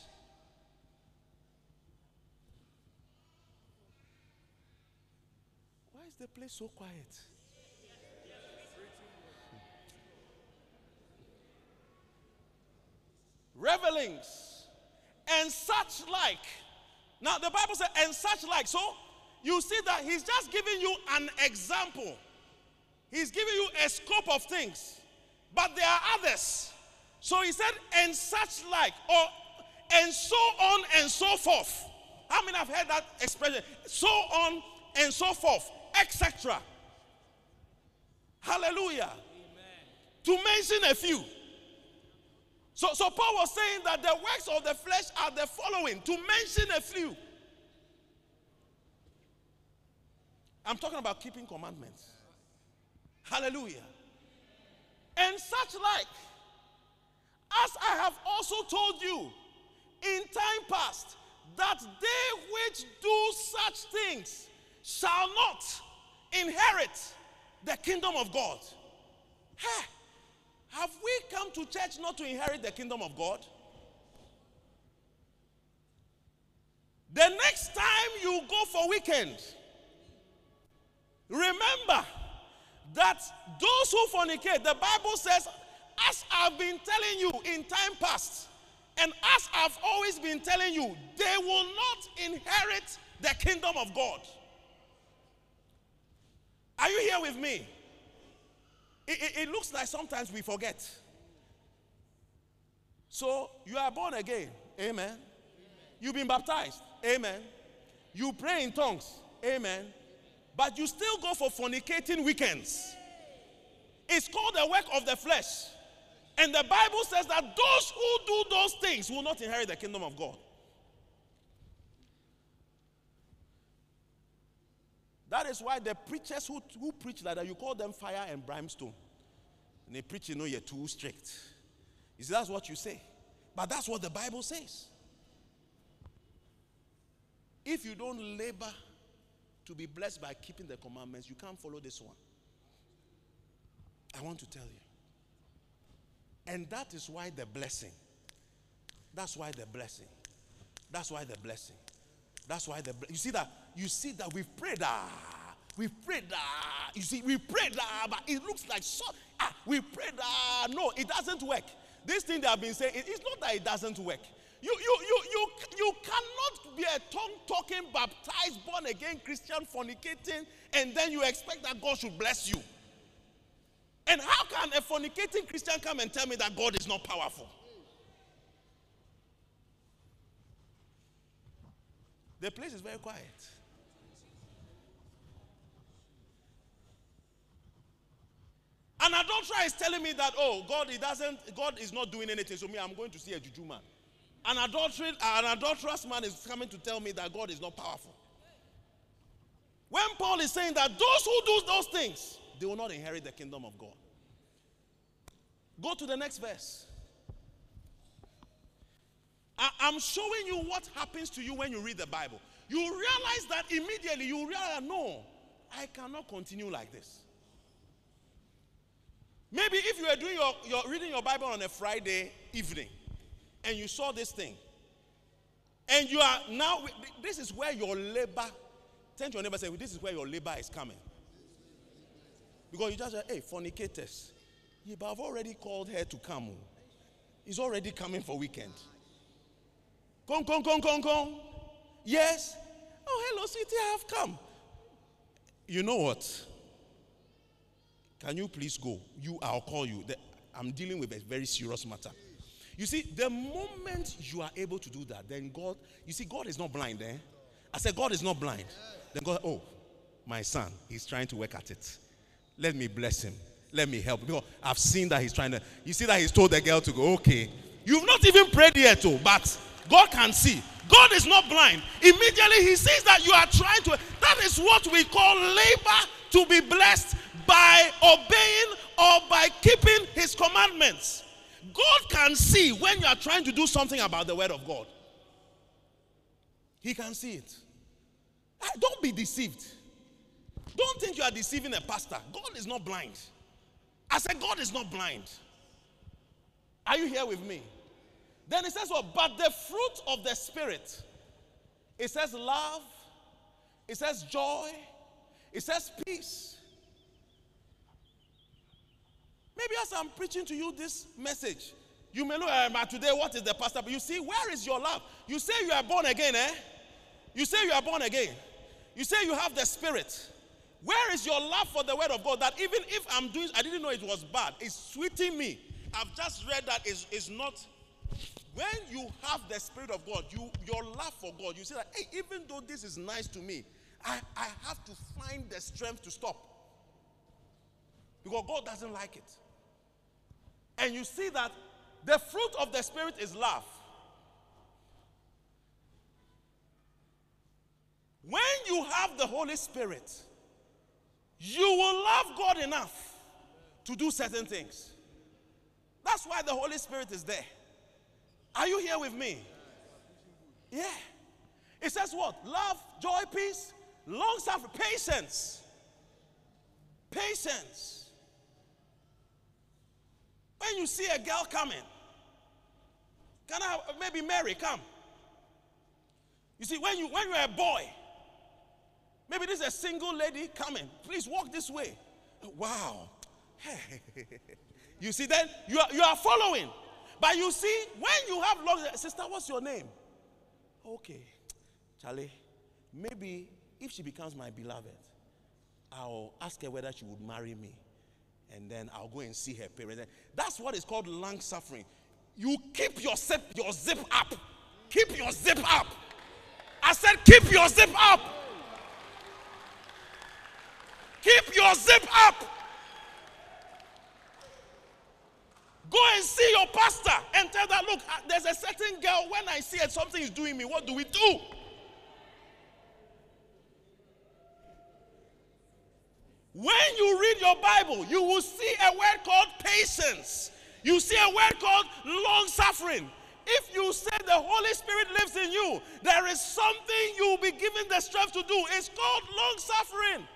Why is the place so quiet? Revelings and such like. Now, the Bible says, and such like. So, you see that he's just giving you an example. He's giving you a scope of things. But there are others. So he said, and such like, or and so on and so forth. How many have heard that expression? So on and so forth, etc. Hallelujah. Amen. To mention a few. So, so Paul was saying that the works of the flesh are the following, to mention a few. I'm talking about keeping commandments. Hallelujah. And such like, as I have also told you in time past, that they which do such things shall not inherit the kingdom of God. Hey, have we come to church not to inherit the kingdom of God? The next time you go for weekend, remember that those who fornicate, the Bible says, as I've been telling you in time past, and as I've always been telling you, they will not inherit the kingdom of God. Are you here with me? It, it, it, looks like sometimes we forget. So you are born again. Amen. Amen. You've been baptized. Amen. You pray in tongues. Amen. But you still go for fornicating weekends. It's called the work of the flesh. And the Bible says that those who do those things will not inherit the kingdom of God. That is why the preachers who, who preach like that, you call them fire and brimstone. And they preach, you know, you're too strict. You see, that's what you say. But that's what the Bible says. If you don't labor to be blessed by keeping the commandments, you can't follow this one. I want to tell you. And that is why the blessing. That's why the blessing. That's why the blessing. That's why the you see that you see that we've prayed ah we've prayed ah you see we prayed ah but it looks like so ah we prayed ah no it doesn't work. This thing they have been saying it's not that it doesn't work. You, you, you, you, you cannot be a tongue talking, baptized, born again Christian, fornicating, and then you expect that God should bless you. And how can a fornicating Christian come and tell me that God is not powerful? The place is very quiet. An adulterer is telling me that, oh, God, he doesn't, God is not doing anything, so me, I'm going to see a juju man. An, adultery, an adulterous man is coming to tell me that God is not powerful. When Paul is saying that those who do those things, they will not inherit the kingdom of God. Go to the next verse. I, am showing you what happens to you when you read the Bible. You realize that immediately, you realize, no, I cannot continue like this. Maybe if you were doing your, your reading your Bible on a Friday evening, and you saw this thing, and you are now, this is where your labor, turn to your neighbor and say, this is where your labor is coming. Because you just say, hey, fornicators. Yeah, but I've already called her to come. He's already coming for weekend. Come, come, come, come, come. Yes. Oh, hello, sweetie, I have come. You know what? Can you please go? You, I'll call you. I'm dealing with a very serious matter. You see, the moment you are able to do that, then God, you see, God is not blind, eh? I said, God is not blind. Then God, oh, my son, he's trying to work at it. Let me bless him. Let me help. Because I've seen that he's trying to, you see that he's told the girl to go, okay, You've not even prayed yet, oh, but God can see. God is not blind. Immediately he sees that you are trying to. That is what we call labor to be blessed by obeying or by keeping his commandments. God can see when you are trying to do something about the word of God. He can see it. Ah, don't be deceived. Don't think you are deceiving a pastor. God is not blind. I said, God is not blind. Are you here with me? Then it says what? But the fruit of the Spirit. It says love. It says joy. It says peace. Maybe as I'm preaching to you this message, you may look at today, what is the pastor? But you see, where is your love? You say you are born again, eh? You say you are born again. You say you have the spirit. Where is your love for the word of God? That even if I'm doing, I didn't know it was bad. It's sweeting me. I've just read that is is not. When you have the spirit of God, you your love for God, you say that, hey, even though this is nice to me, I, I have to find the strength to stop. Because God doesn't like it. And you see that the fruit of the spirit is love. When you have the Holy Spirit, you will love God enough to do certain things. That's why the Holy Spirit is there. Are you here with me? Yeah. It says what? Love, joy, peace, long suffering, patience. Patience. When you see a girl coming, can I maybe Mary come? You see, when you when you're a boy, maybe this is a single lady coming. Please walk this way. Wow. you see, then you are, you are following. But you see, when you have long sister, what's your name? Okay, Charlie. Maybe if she becomes my beloved, I'll ask her whether she would marry me. And then I'll go and see her parents. That's what is called long suffering. You keep your zip, your zip up. Keep your zip up. I said, keep your zip up. Keep your zip up. Go and see your pastor and tell that, look, uh, there's a certain girl, when I see it, something is doing me. What do we do? When you read your Bible, you will see a word called patience. You see a word called long suffering. If you say the Holy Spirit lives in you, there is something you will be given the strength to do. It's called long suffering.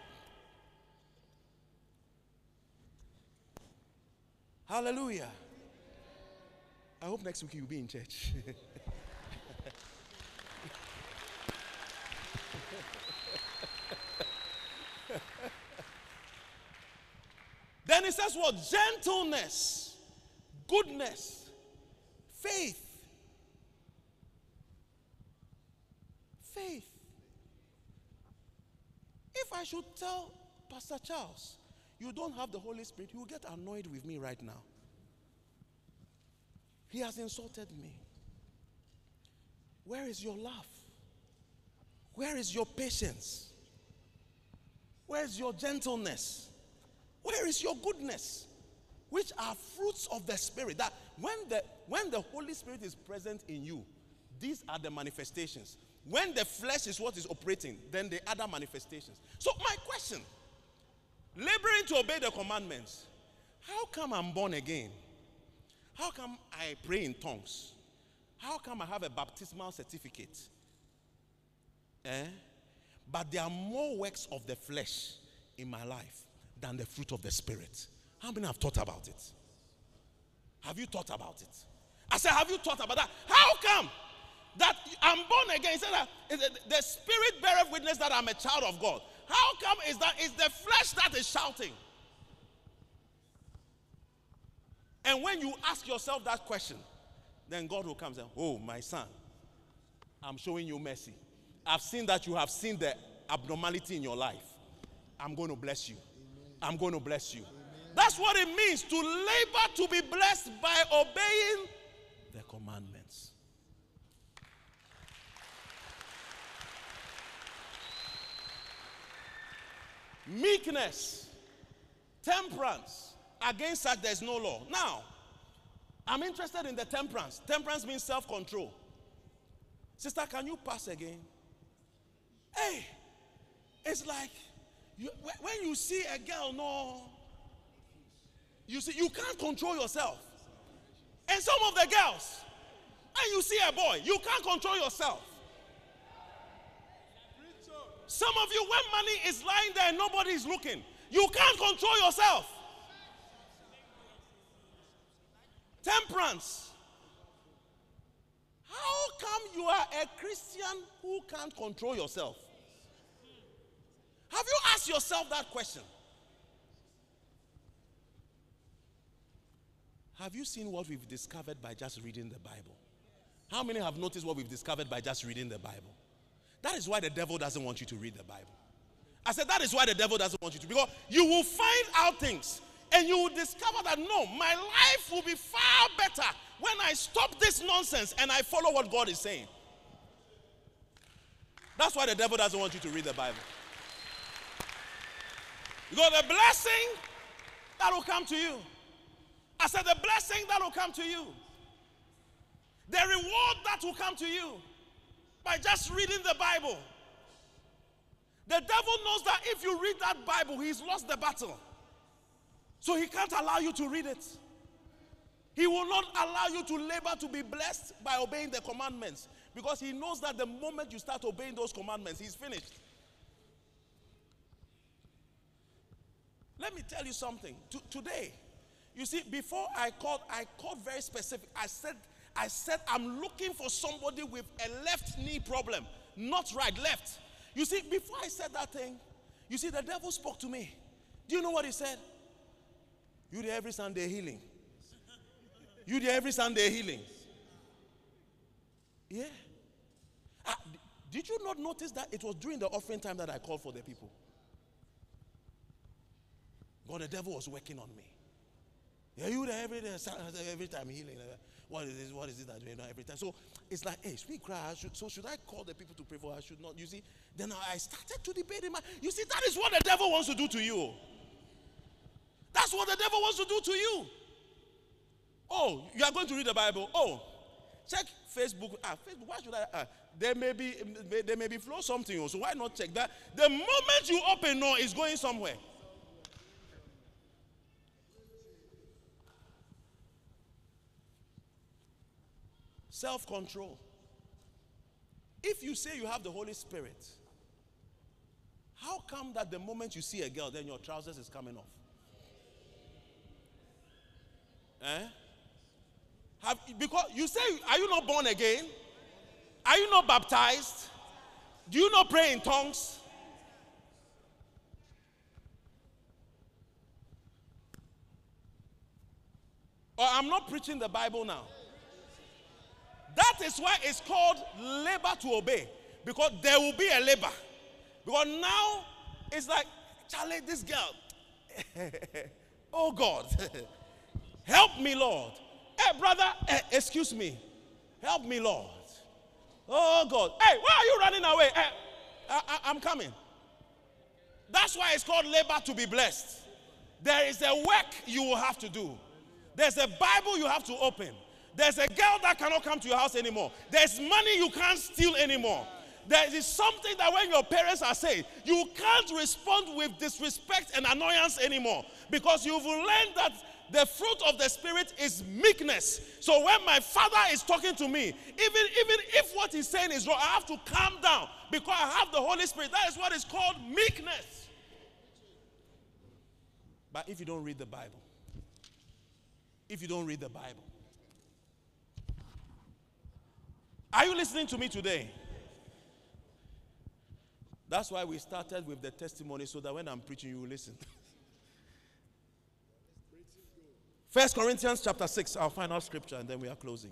Hallelujah. I hope next week you'll be in church. then it says what? Gentleness, goodness, faith. Faith. If I should tell Pastor Charles, you don't have the Holy Spirit, will get annoyed with me right now. He has insulted me. Where is your love? Where is your patience? Where is your gentleness? Where is your goodness? Which are fruits of the Spirit. That when the when the Holy Spirit is present in you, these are the manifestations. When the flesh is what is operating, then the other manifestations. So my question, laboring to obey the commandments, how come I'm born again? How come I pray in tongues? How come I have a baptismal certificate? Eh? But there are more works of the flesh in my life than the fruit of the spirit. How many have thought about it? Have you thought about it? I said, Have you thought about that? How come that I'm born again? He said the spirit beareth witness that I'm a child of God. How come is that is the flesh that is shouting? And when you ask yourself that question, then God will come and say, Oh, my son, I'm showing you mercy. I've seen that you have seen the abnormality in your life. I'm going to bless you. I'm going to bless you. That's what it means to labor to be blessed by obeying the commandments. Meekness, temperance, Against such, there's no law. Now, I'm interested in the temperance. Temperance means self control. Sister, can you pass again? Hey, it's like you, when you see a girl, no, you see, you can't control yourself. And some of the girls, and you see a boy, you can't control yourself. Some of you, when money is lying there and nobody is looking, you can't control yourself. Temperance. How come you are a Christian who can't control yourself? Have you asked yourself that question? Have you seen what we've discovered by just reading the Bible? How many have noticed what we've discovered by just reading the Bible? That is why the devil doesn't want you to read the Bible. I said, that is why the devil doesn't want you to. Because you will find out things and you will discover that no, my life will be far better when I stop this nonsense and I follow what God is saying. That's why the devil doesn't want you to read the Bible. Because the blessing that will come to you. I said, the blessing that will come to you. The reward that will come to you by just reading the Bible. The devil knows that if you read that Bible, he's lost the battle. So he can't allow you to read it. He will not allow you to labor to be blessed by obeying the commandments because he knows that the moment you start obeying those commandments, he's finished. Let me tell you something. Today, you see, before I called, I called very specific. I said, I said, I'm looking for somebody with a left knee problem, not right, left. You see, before I said that thing, you see, the devil spoke to me. Do you know what he said? You there every Sunday healing. You there every Sunday healing. Yeah. Ah, did you not notice that it was during the offering time that I called for the people? God, the devil was working on me. Yeah, you there every uh, day, uh, every time healing. Uh, what is this? What is it that you know every time? So it's like, hey, speak cry. Should, so should I call the people to pray for? I should not. You see, then I started to debate in my. You see, that is what the devil wants to do to you. That's what the devil wants to do to you. Oh, you are going to read the Bible. Oh, check Facebook. Ah, Facebook. Why should I? Ah, there may be there may be flow something. So why not check that? The moment you open, no, it's going somewhere. Self control. If you say you have the Holy Spirit, how come that the moment you see a girl, then your trousers is coming off? Eh? Have, because you say, are you not born again? Are you not baptized? Do you not pray in tongues? Or I'm not preaching the Bible now. That is why it's called labor to obey. Because there will be a labor. Because now it's like, Charlie, this girl. oh God. Help me, Lord. Hey, brother, hey, excuse me. Help me, Lord. Oh God. Hey, why are you running away? Hey, I, I, I'm coming. That's why it's called labor to be blessed. There is a work you will have to do. There's a Bible you have to open. There's a girl that cannot come to your house anymore. There's money you can't steal anymore. There is something that when your parents are saying, you can't respond with disrespect and annoyance anymore because you've learned that the fruit of the spirit is meekness. So when my father is talking to me, even, even if what he's saying is wrong, I have to calm down because I have the Holy Spirit. That is what is called meekness. But if you don't read the Bible, if you don't read the Bible, Are you listening to me today? That's why we started with the testimony so that when I'm preaching, you will listen. First Corinthians chapter 6, our final scripture, and then we are closing.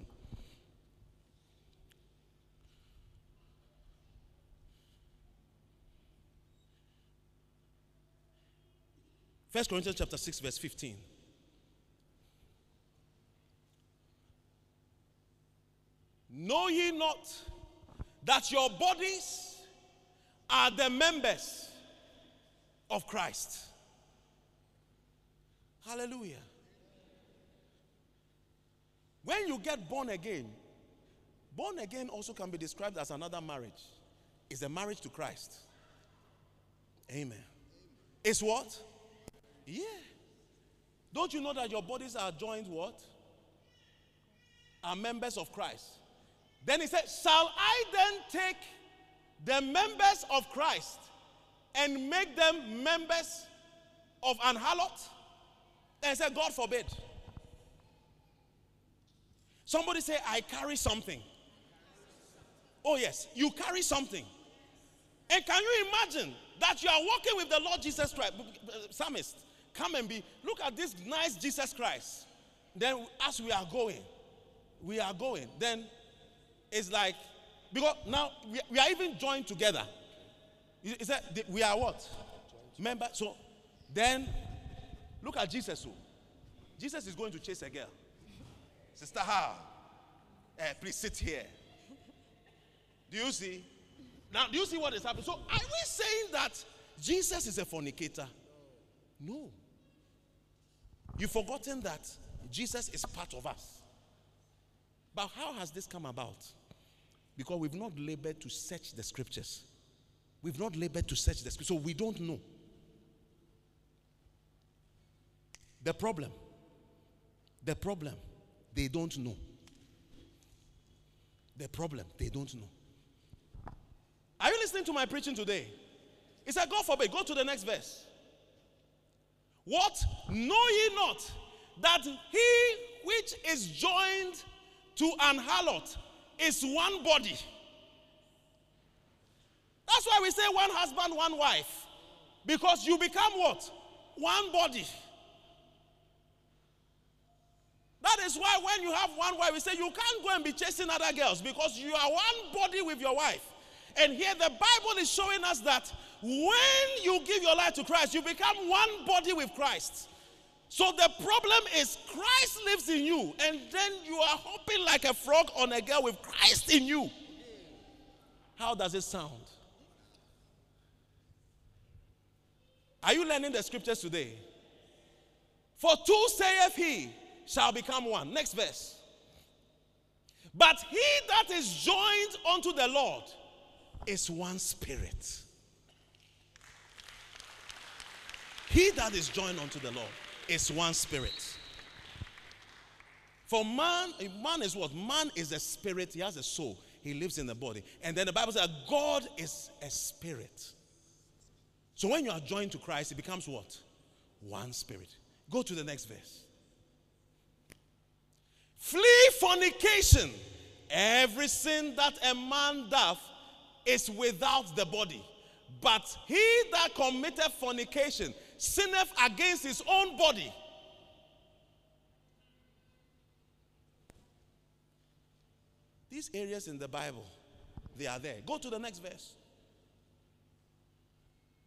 First Corinthians chapter 6, verse 15. Know ye not that your bodies are the members of Christ? Hallelujah. When you get born again, born again also can be described as another marriage. It's a marriage to Christ. Amen. It's what? Yeah. Don't you know that your bodies are joined what? Are members of Christ. Then he said, Shall I then take the members of Christ and make them members of an harlot? And he said, God forbid. Somebody say, I carry something. Oh, yes, you carry something. And can you imagine that you are walking with the Lord Jesus Christ? Uh, psalmist, come and be. Look at this nice Jesus Christ. Then, as we are going, we are going. Then it's like, because now we, we are even joined together. Is that we are what? Remember? So then look at Jesus. Who? Jesus is going to chase a girl. Sister, how? Uh, please sit here. Do you see? Now, do you see what is happening? So, are we saying that Jesus is a fornicator? No. You've forgotten that Jesus is part of us. But how has this come about? Because we've not labored to search the scriptures. We've not labored to search the scriptures, so we don't know. The problem, the problem, they don't know. The problem, they don't know. Are you listening to my preaching today? He said, God forbid, go to the next verse. What? Know ye not that he which is joined to an harlot is one body? That's why we say one husband, one wife. Because you become what? One body. That is why when you have one wife, we say you can't go and be chasing other girls because you are one body with your wife. And here the Bible is showing us that when you give your life to Christ, you become one body with Christ. So the problem is Christ lives in you, and then you are hopping like a frog on a girl with Christ in you. How does it sound? Are you learning the scriptures today? For two saith he shall become one. Next verse. But he that is joined unto the Lord is one spirit. He that is joined unto the Lord is one spirit. For man, man is what? Man is a spirit, he has a soul, he lives in the body. And then the Bible says God is a spirit. So when you are joined to Christ, it becomes what? One spirit. Go to the next verse. Flee fornication. Every sin that a man doth is without the body. But he that committeth fornication sinneth against his own body. These areas in the Bible, they are there. Go to the next verse.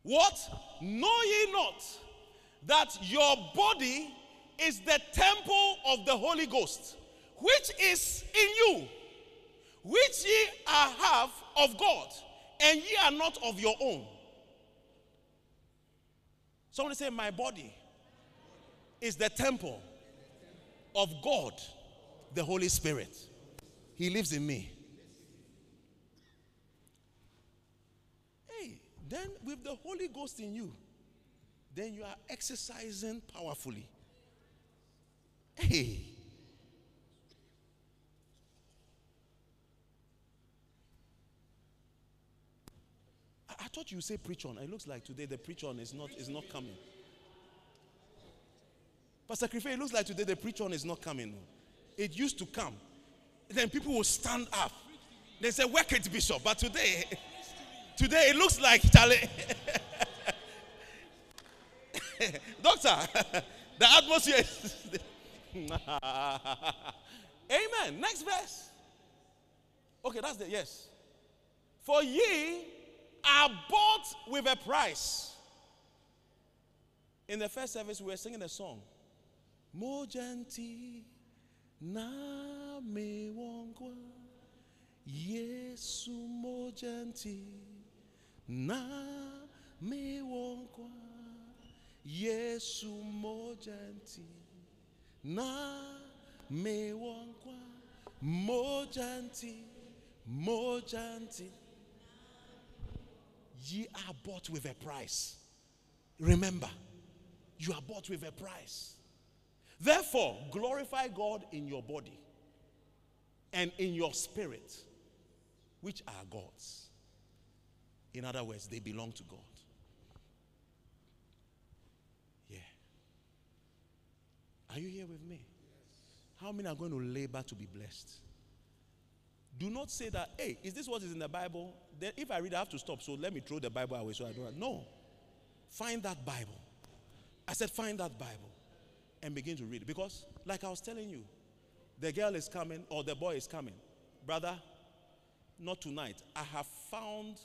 What? Know ye not that your body is the temple of the Holy Ghost, which is in you, which ye are have of God, and ye are not of your own. Somebody say, My body is the temple of God, the Holy Spirit. He lives in me. Hey, then with the Holy Ghost in you, then you are exercising powerfully. Hey. I, thought you say preach on. It looks like today the preach on is not is not coming. Pastor Crife, it looks like today the preach on is not coming. It used to come. Then people will stand up. They say, work it, Bishop. But today, today it looks like Charlie. Doctor, the atmosphere is. Amen. Next verse. Okay, that's the yes. For ye are bought with a price. In the first service, we were singing a song. Mojanti na me wongwa Yesu mojanti na me wongwa Yesu mojanti na me wonkwa mojanti mojanti. Ye are bought with a price. Remember, you are bought with a price. Therefore, glorify God in your body and in your spirit, which are God's. In other words, they belong to God. Yeah. Are you here with me? How many are going to labor to be blessed? Do not say that, hey, is this what is in the Bible? Then if I read, I have to stop. So let me throw the Bible away so I don't. No. Find that Bible. I said, find that Bible and begin to read. Because, like I was telling you, the girl is coming or the boy is coming. Brother, not tonight. I have found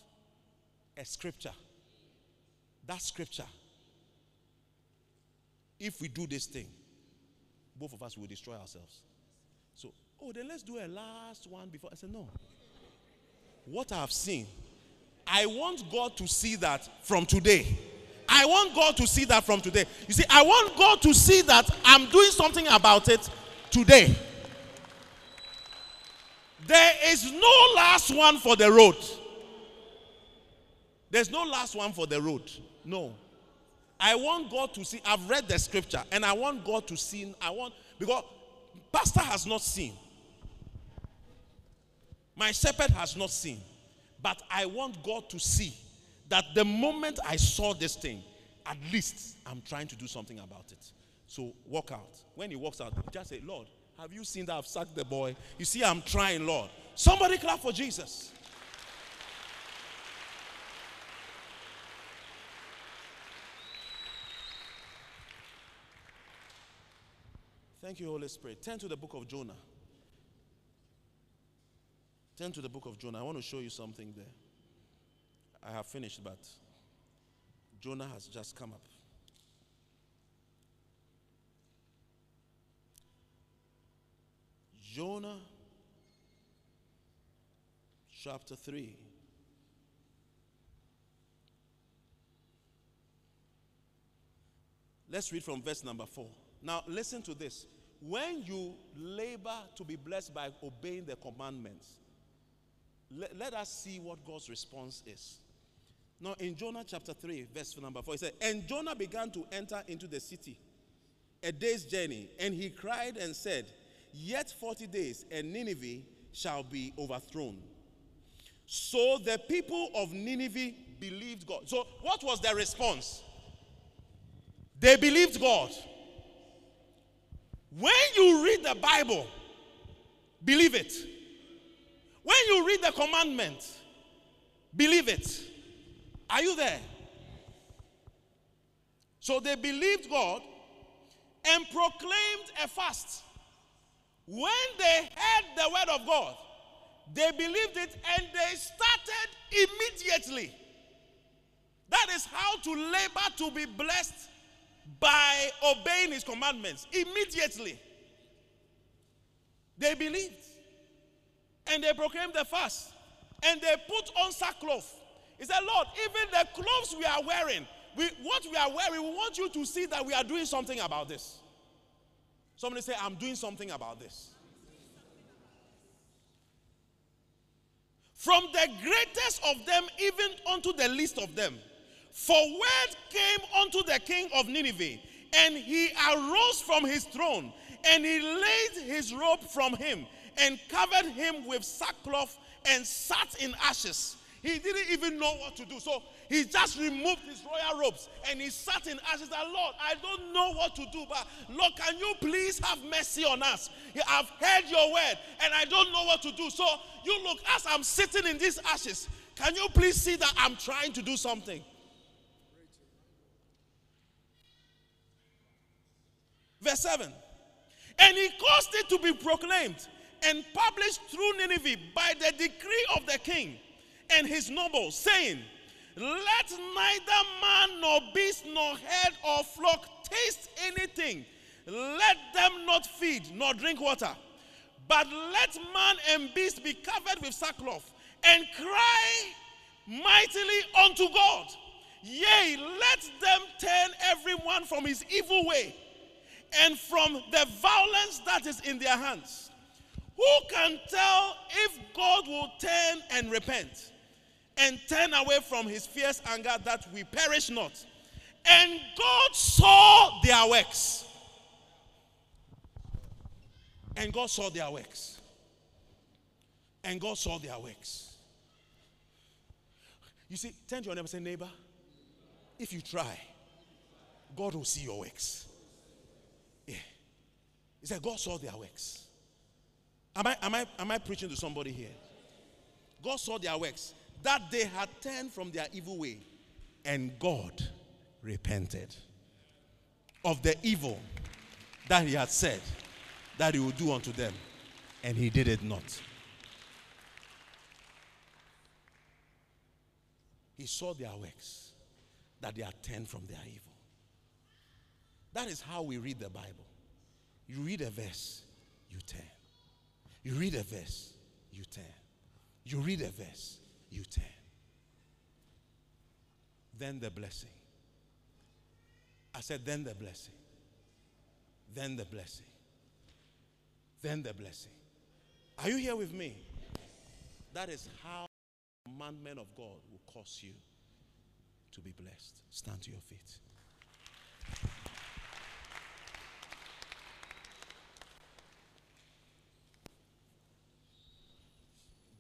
a scripture. That scripture, if we do this thing, both of us will destroy ourselves. Oh, then let's do a last one before. I said, no. What I have seen, I want God to see that from today. I want God to see that from today. You see, I want God to see that I'm doing something about it today. There is no last one for the road. There's no last one for the road. No. I want God to see. I've read the scripture and I want God to see. I want, because pastor has not seen. My shepherd has not seen. But I want God to see that the moment I saw this thing, at least I'm trying to do something about it. So walk out. When he walks out, just say, Lord, have you seen that I've sacked the boy? You see, I'm trying, Lord. Somebody clap for Jesus. Thank you, Holy Spirit. Turn to the book of Jonah. Turn to the book of Jonah. I want to show you something there. I have finished, but Jonah has just come up. Jonah chapter 3. Let's read from verse number 4. Now, listen to this. When you labor to be blessed by obeying the commandments, let, let us see what God's response is. Now, in Jonah chapter 3, verse number 4, he said, And Jonah began to enter into the city, a day's journey, and he cried and said, Yet 40 days, and Nineveh shall be overthrown. So the people of Nineveh believed God. So, what was their response? They believed God. When you read the Bible, believe it. When you read the commandment, believe it. Are you there? So they believed God and proclaimed a fast. When they heard the word of God, they believed it and they started immediately. That is how to labor to be blessed by obeying his commandments. Immediately. They believed. And they proclaimed the fast. And they put on sackcloth. He said, Lord, even the clothes we are wearing, we, what we are wearing, we want you to see that we are doing something about this. Somebody say, I'm doing something about this. From the greatest of them, even unto the least of them. For word came unto the king of Nineveh, and he arose from his throne, and he laid his robe from him, and covered him with sackcloth, and sat in ashes. He didn't even know what to do. So he just removed his royal robes and he sat in ashes. And Lord, I don't know what to do, but Lord, can you please have mercy on us? I've heard your word and I don't know what to do. So you look, as I'm sitting in these ashes, can you please see that I'm trying to do something? Verse 7. And he caused it to be proclaimed and published through Nineveh by the decree of the king and his nobles, saying, Let neither man nor beast nor herd or flock taste anything. Let them not feed nor drink water. But let man and beast be covered with sackcloth and cry mightily unto God. Yea, let them turn everyone from his evil way and from the violence that is in their hands. Who can tell if God will turn and repent and turn away from his fierce anger that we perish not? And God saw their works. And God saw their works. And God saw their works. You see, turn to your neighbor say, neighbor, if you try, God will see your works. Yeah. He said, God saw their works. Am I, am I, am I preaching to somebody here? God saw their works, that they had turned from their evil way, and God repented of the evil that He had said that He would do unto them, and He did it not. He saw their works, that they had turned from their evil. That is how we read the Bible. You read a verse, you turn. You read a verse, you turn. You read a verse, you turn. Then the blessing. I said, then the blessing. Then the blessing. Then the blessing. Are you here with me? That is how the commandment of God will cause you to be blessed. Stand to your feet.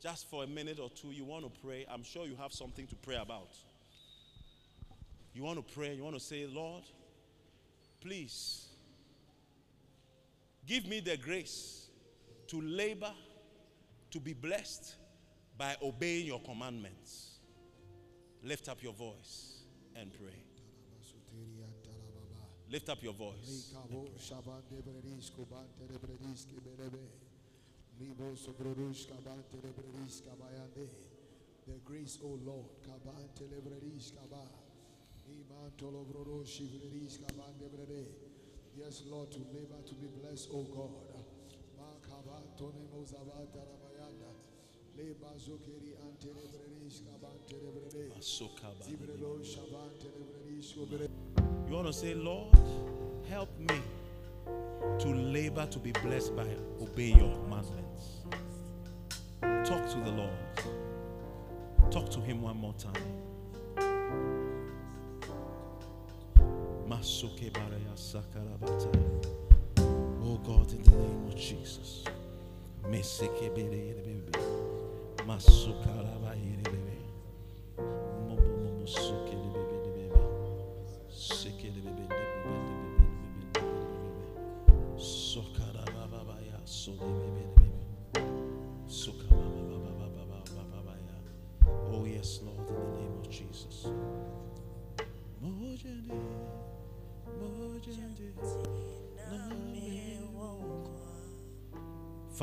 Just for a minute or two, you want to pray, I'm sure you have something to pray about. You want to pray, you want to say, Lord, please give me the grace to labor, to be blessed by obeying your commandments. Lift up your voice and pray. Lift up your voice. The grace, O Lord, kabante lebredis kaba. Imantolo brodo shivredis kabande brede. Yes, Lord, to labor to be blessed, O God. Makaba tone mozavata ramayanda. Leba zokeri ante lebredis kabante lebrede. Zibredo shabante lebredis. You want to say, Lord, help me to labor to be blessed by obeying your commandments. Talk to the Lord. Talk to Him one more time. Oh God, in the name of Jesus.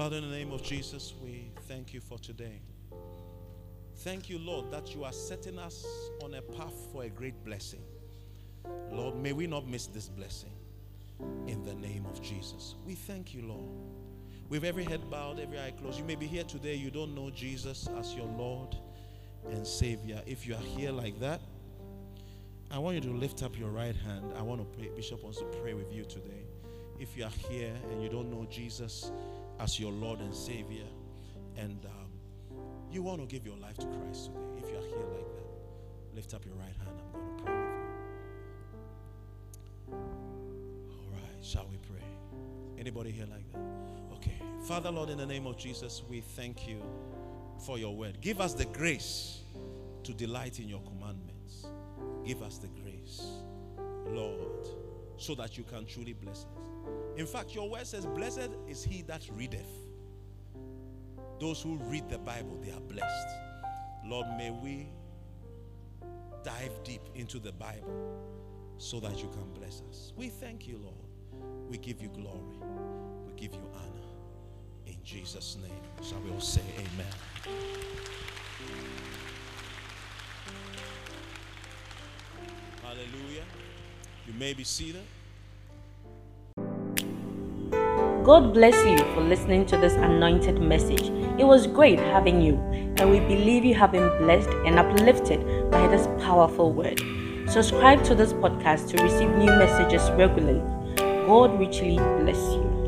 Father, in the name of Jesus, we thank you for today. Thank you, Lord, that you are setting us on a path for a great blessing. Lord, may we not miss this blessing in the name of Jesus. We thank you, Lord. With every head bowed, every eye closed, you may be here today, you don't know Jesus as your Lord and Savior. If you are here like that, I want you to lift up your right hand. I want to pray. Bishop wants to pray with you today. If you are here and you don't know Jesus as your Lord and Savior, and um, you want to give your life to Christ today, if you are here like that, lift up your right hand. I'm going to pray with you. All right, shall we pray? Anybody here like that? Okay. Father, Lord, in the name of Jesus, we thank you for your word. Give us the grace to delight in your commandments. Give us the grace, Lord, so that you can truly bless us. In fact, your word says, Blessed is he that readeth. Those who read the Bible, they are blessed. Lord, may we dive deep into the Bible so that you can bless us. We thank you, Lord. We give you glory. We give you honor. In Jesus' name, shall we all say amen? Hallelujah. You may be seated. God bless you for listening to this anointed message. It was great having you, and we believe you have been blessed and uplifted by this powerful word. Subscribe to this podcast to receive new messages regularly. God richly bless you.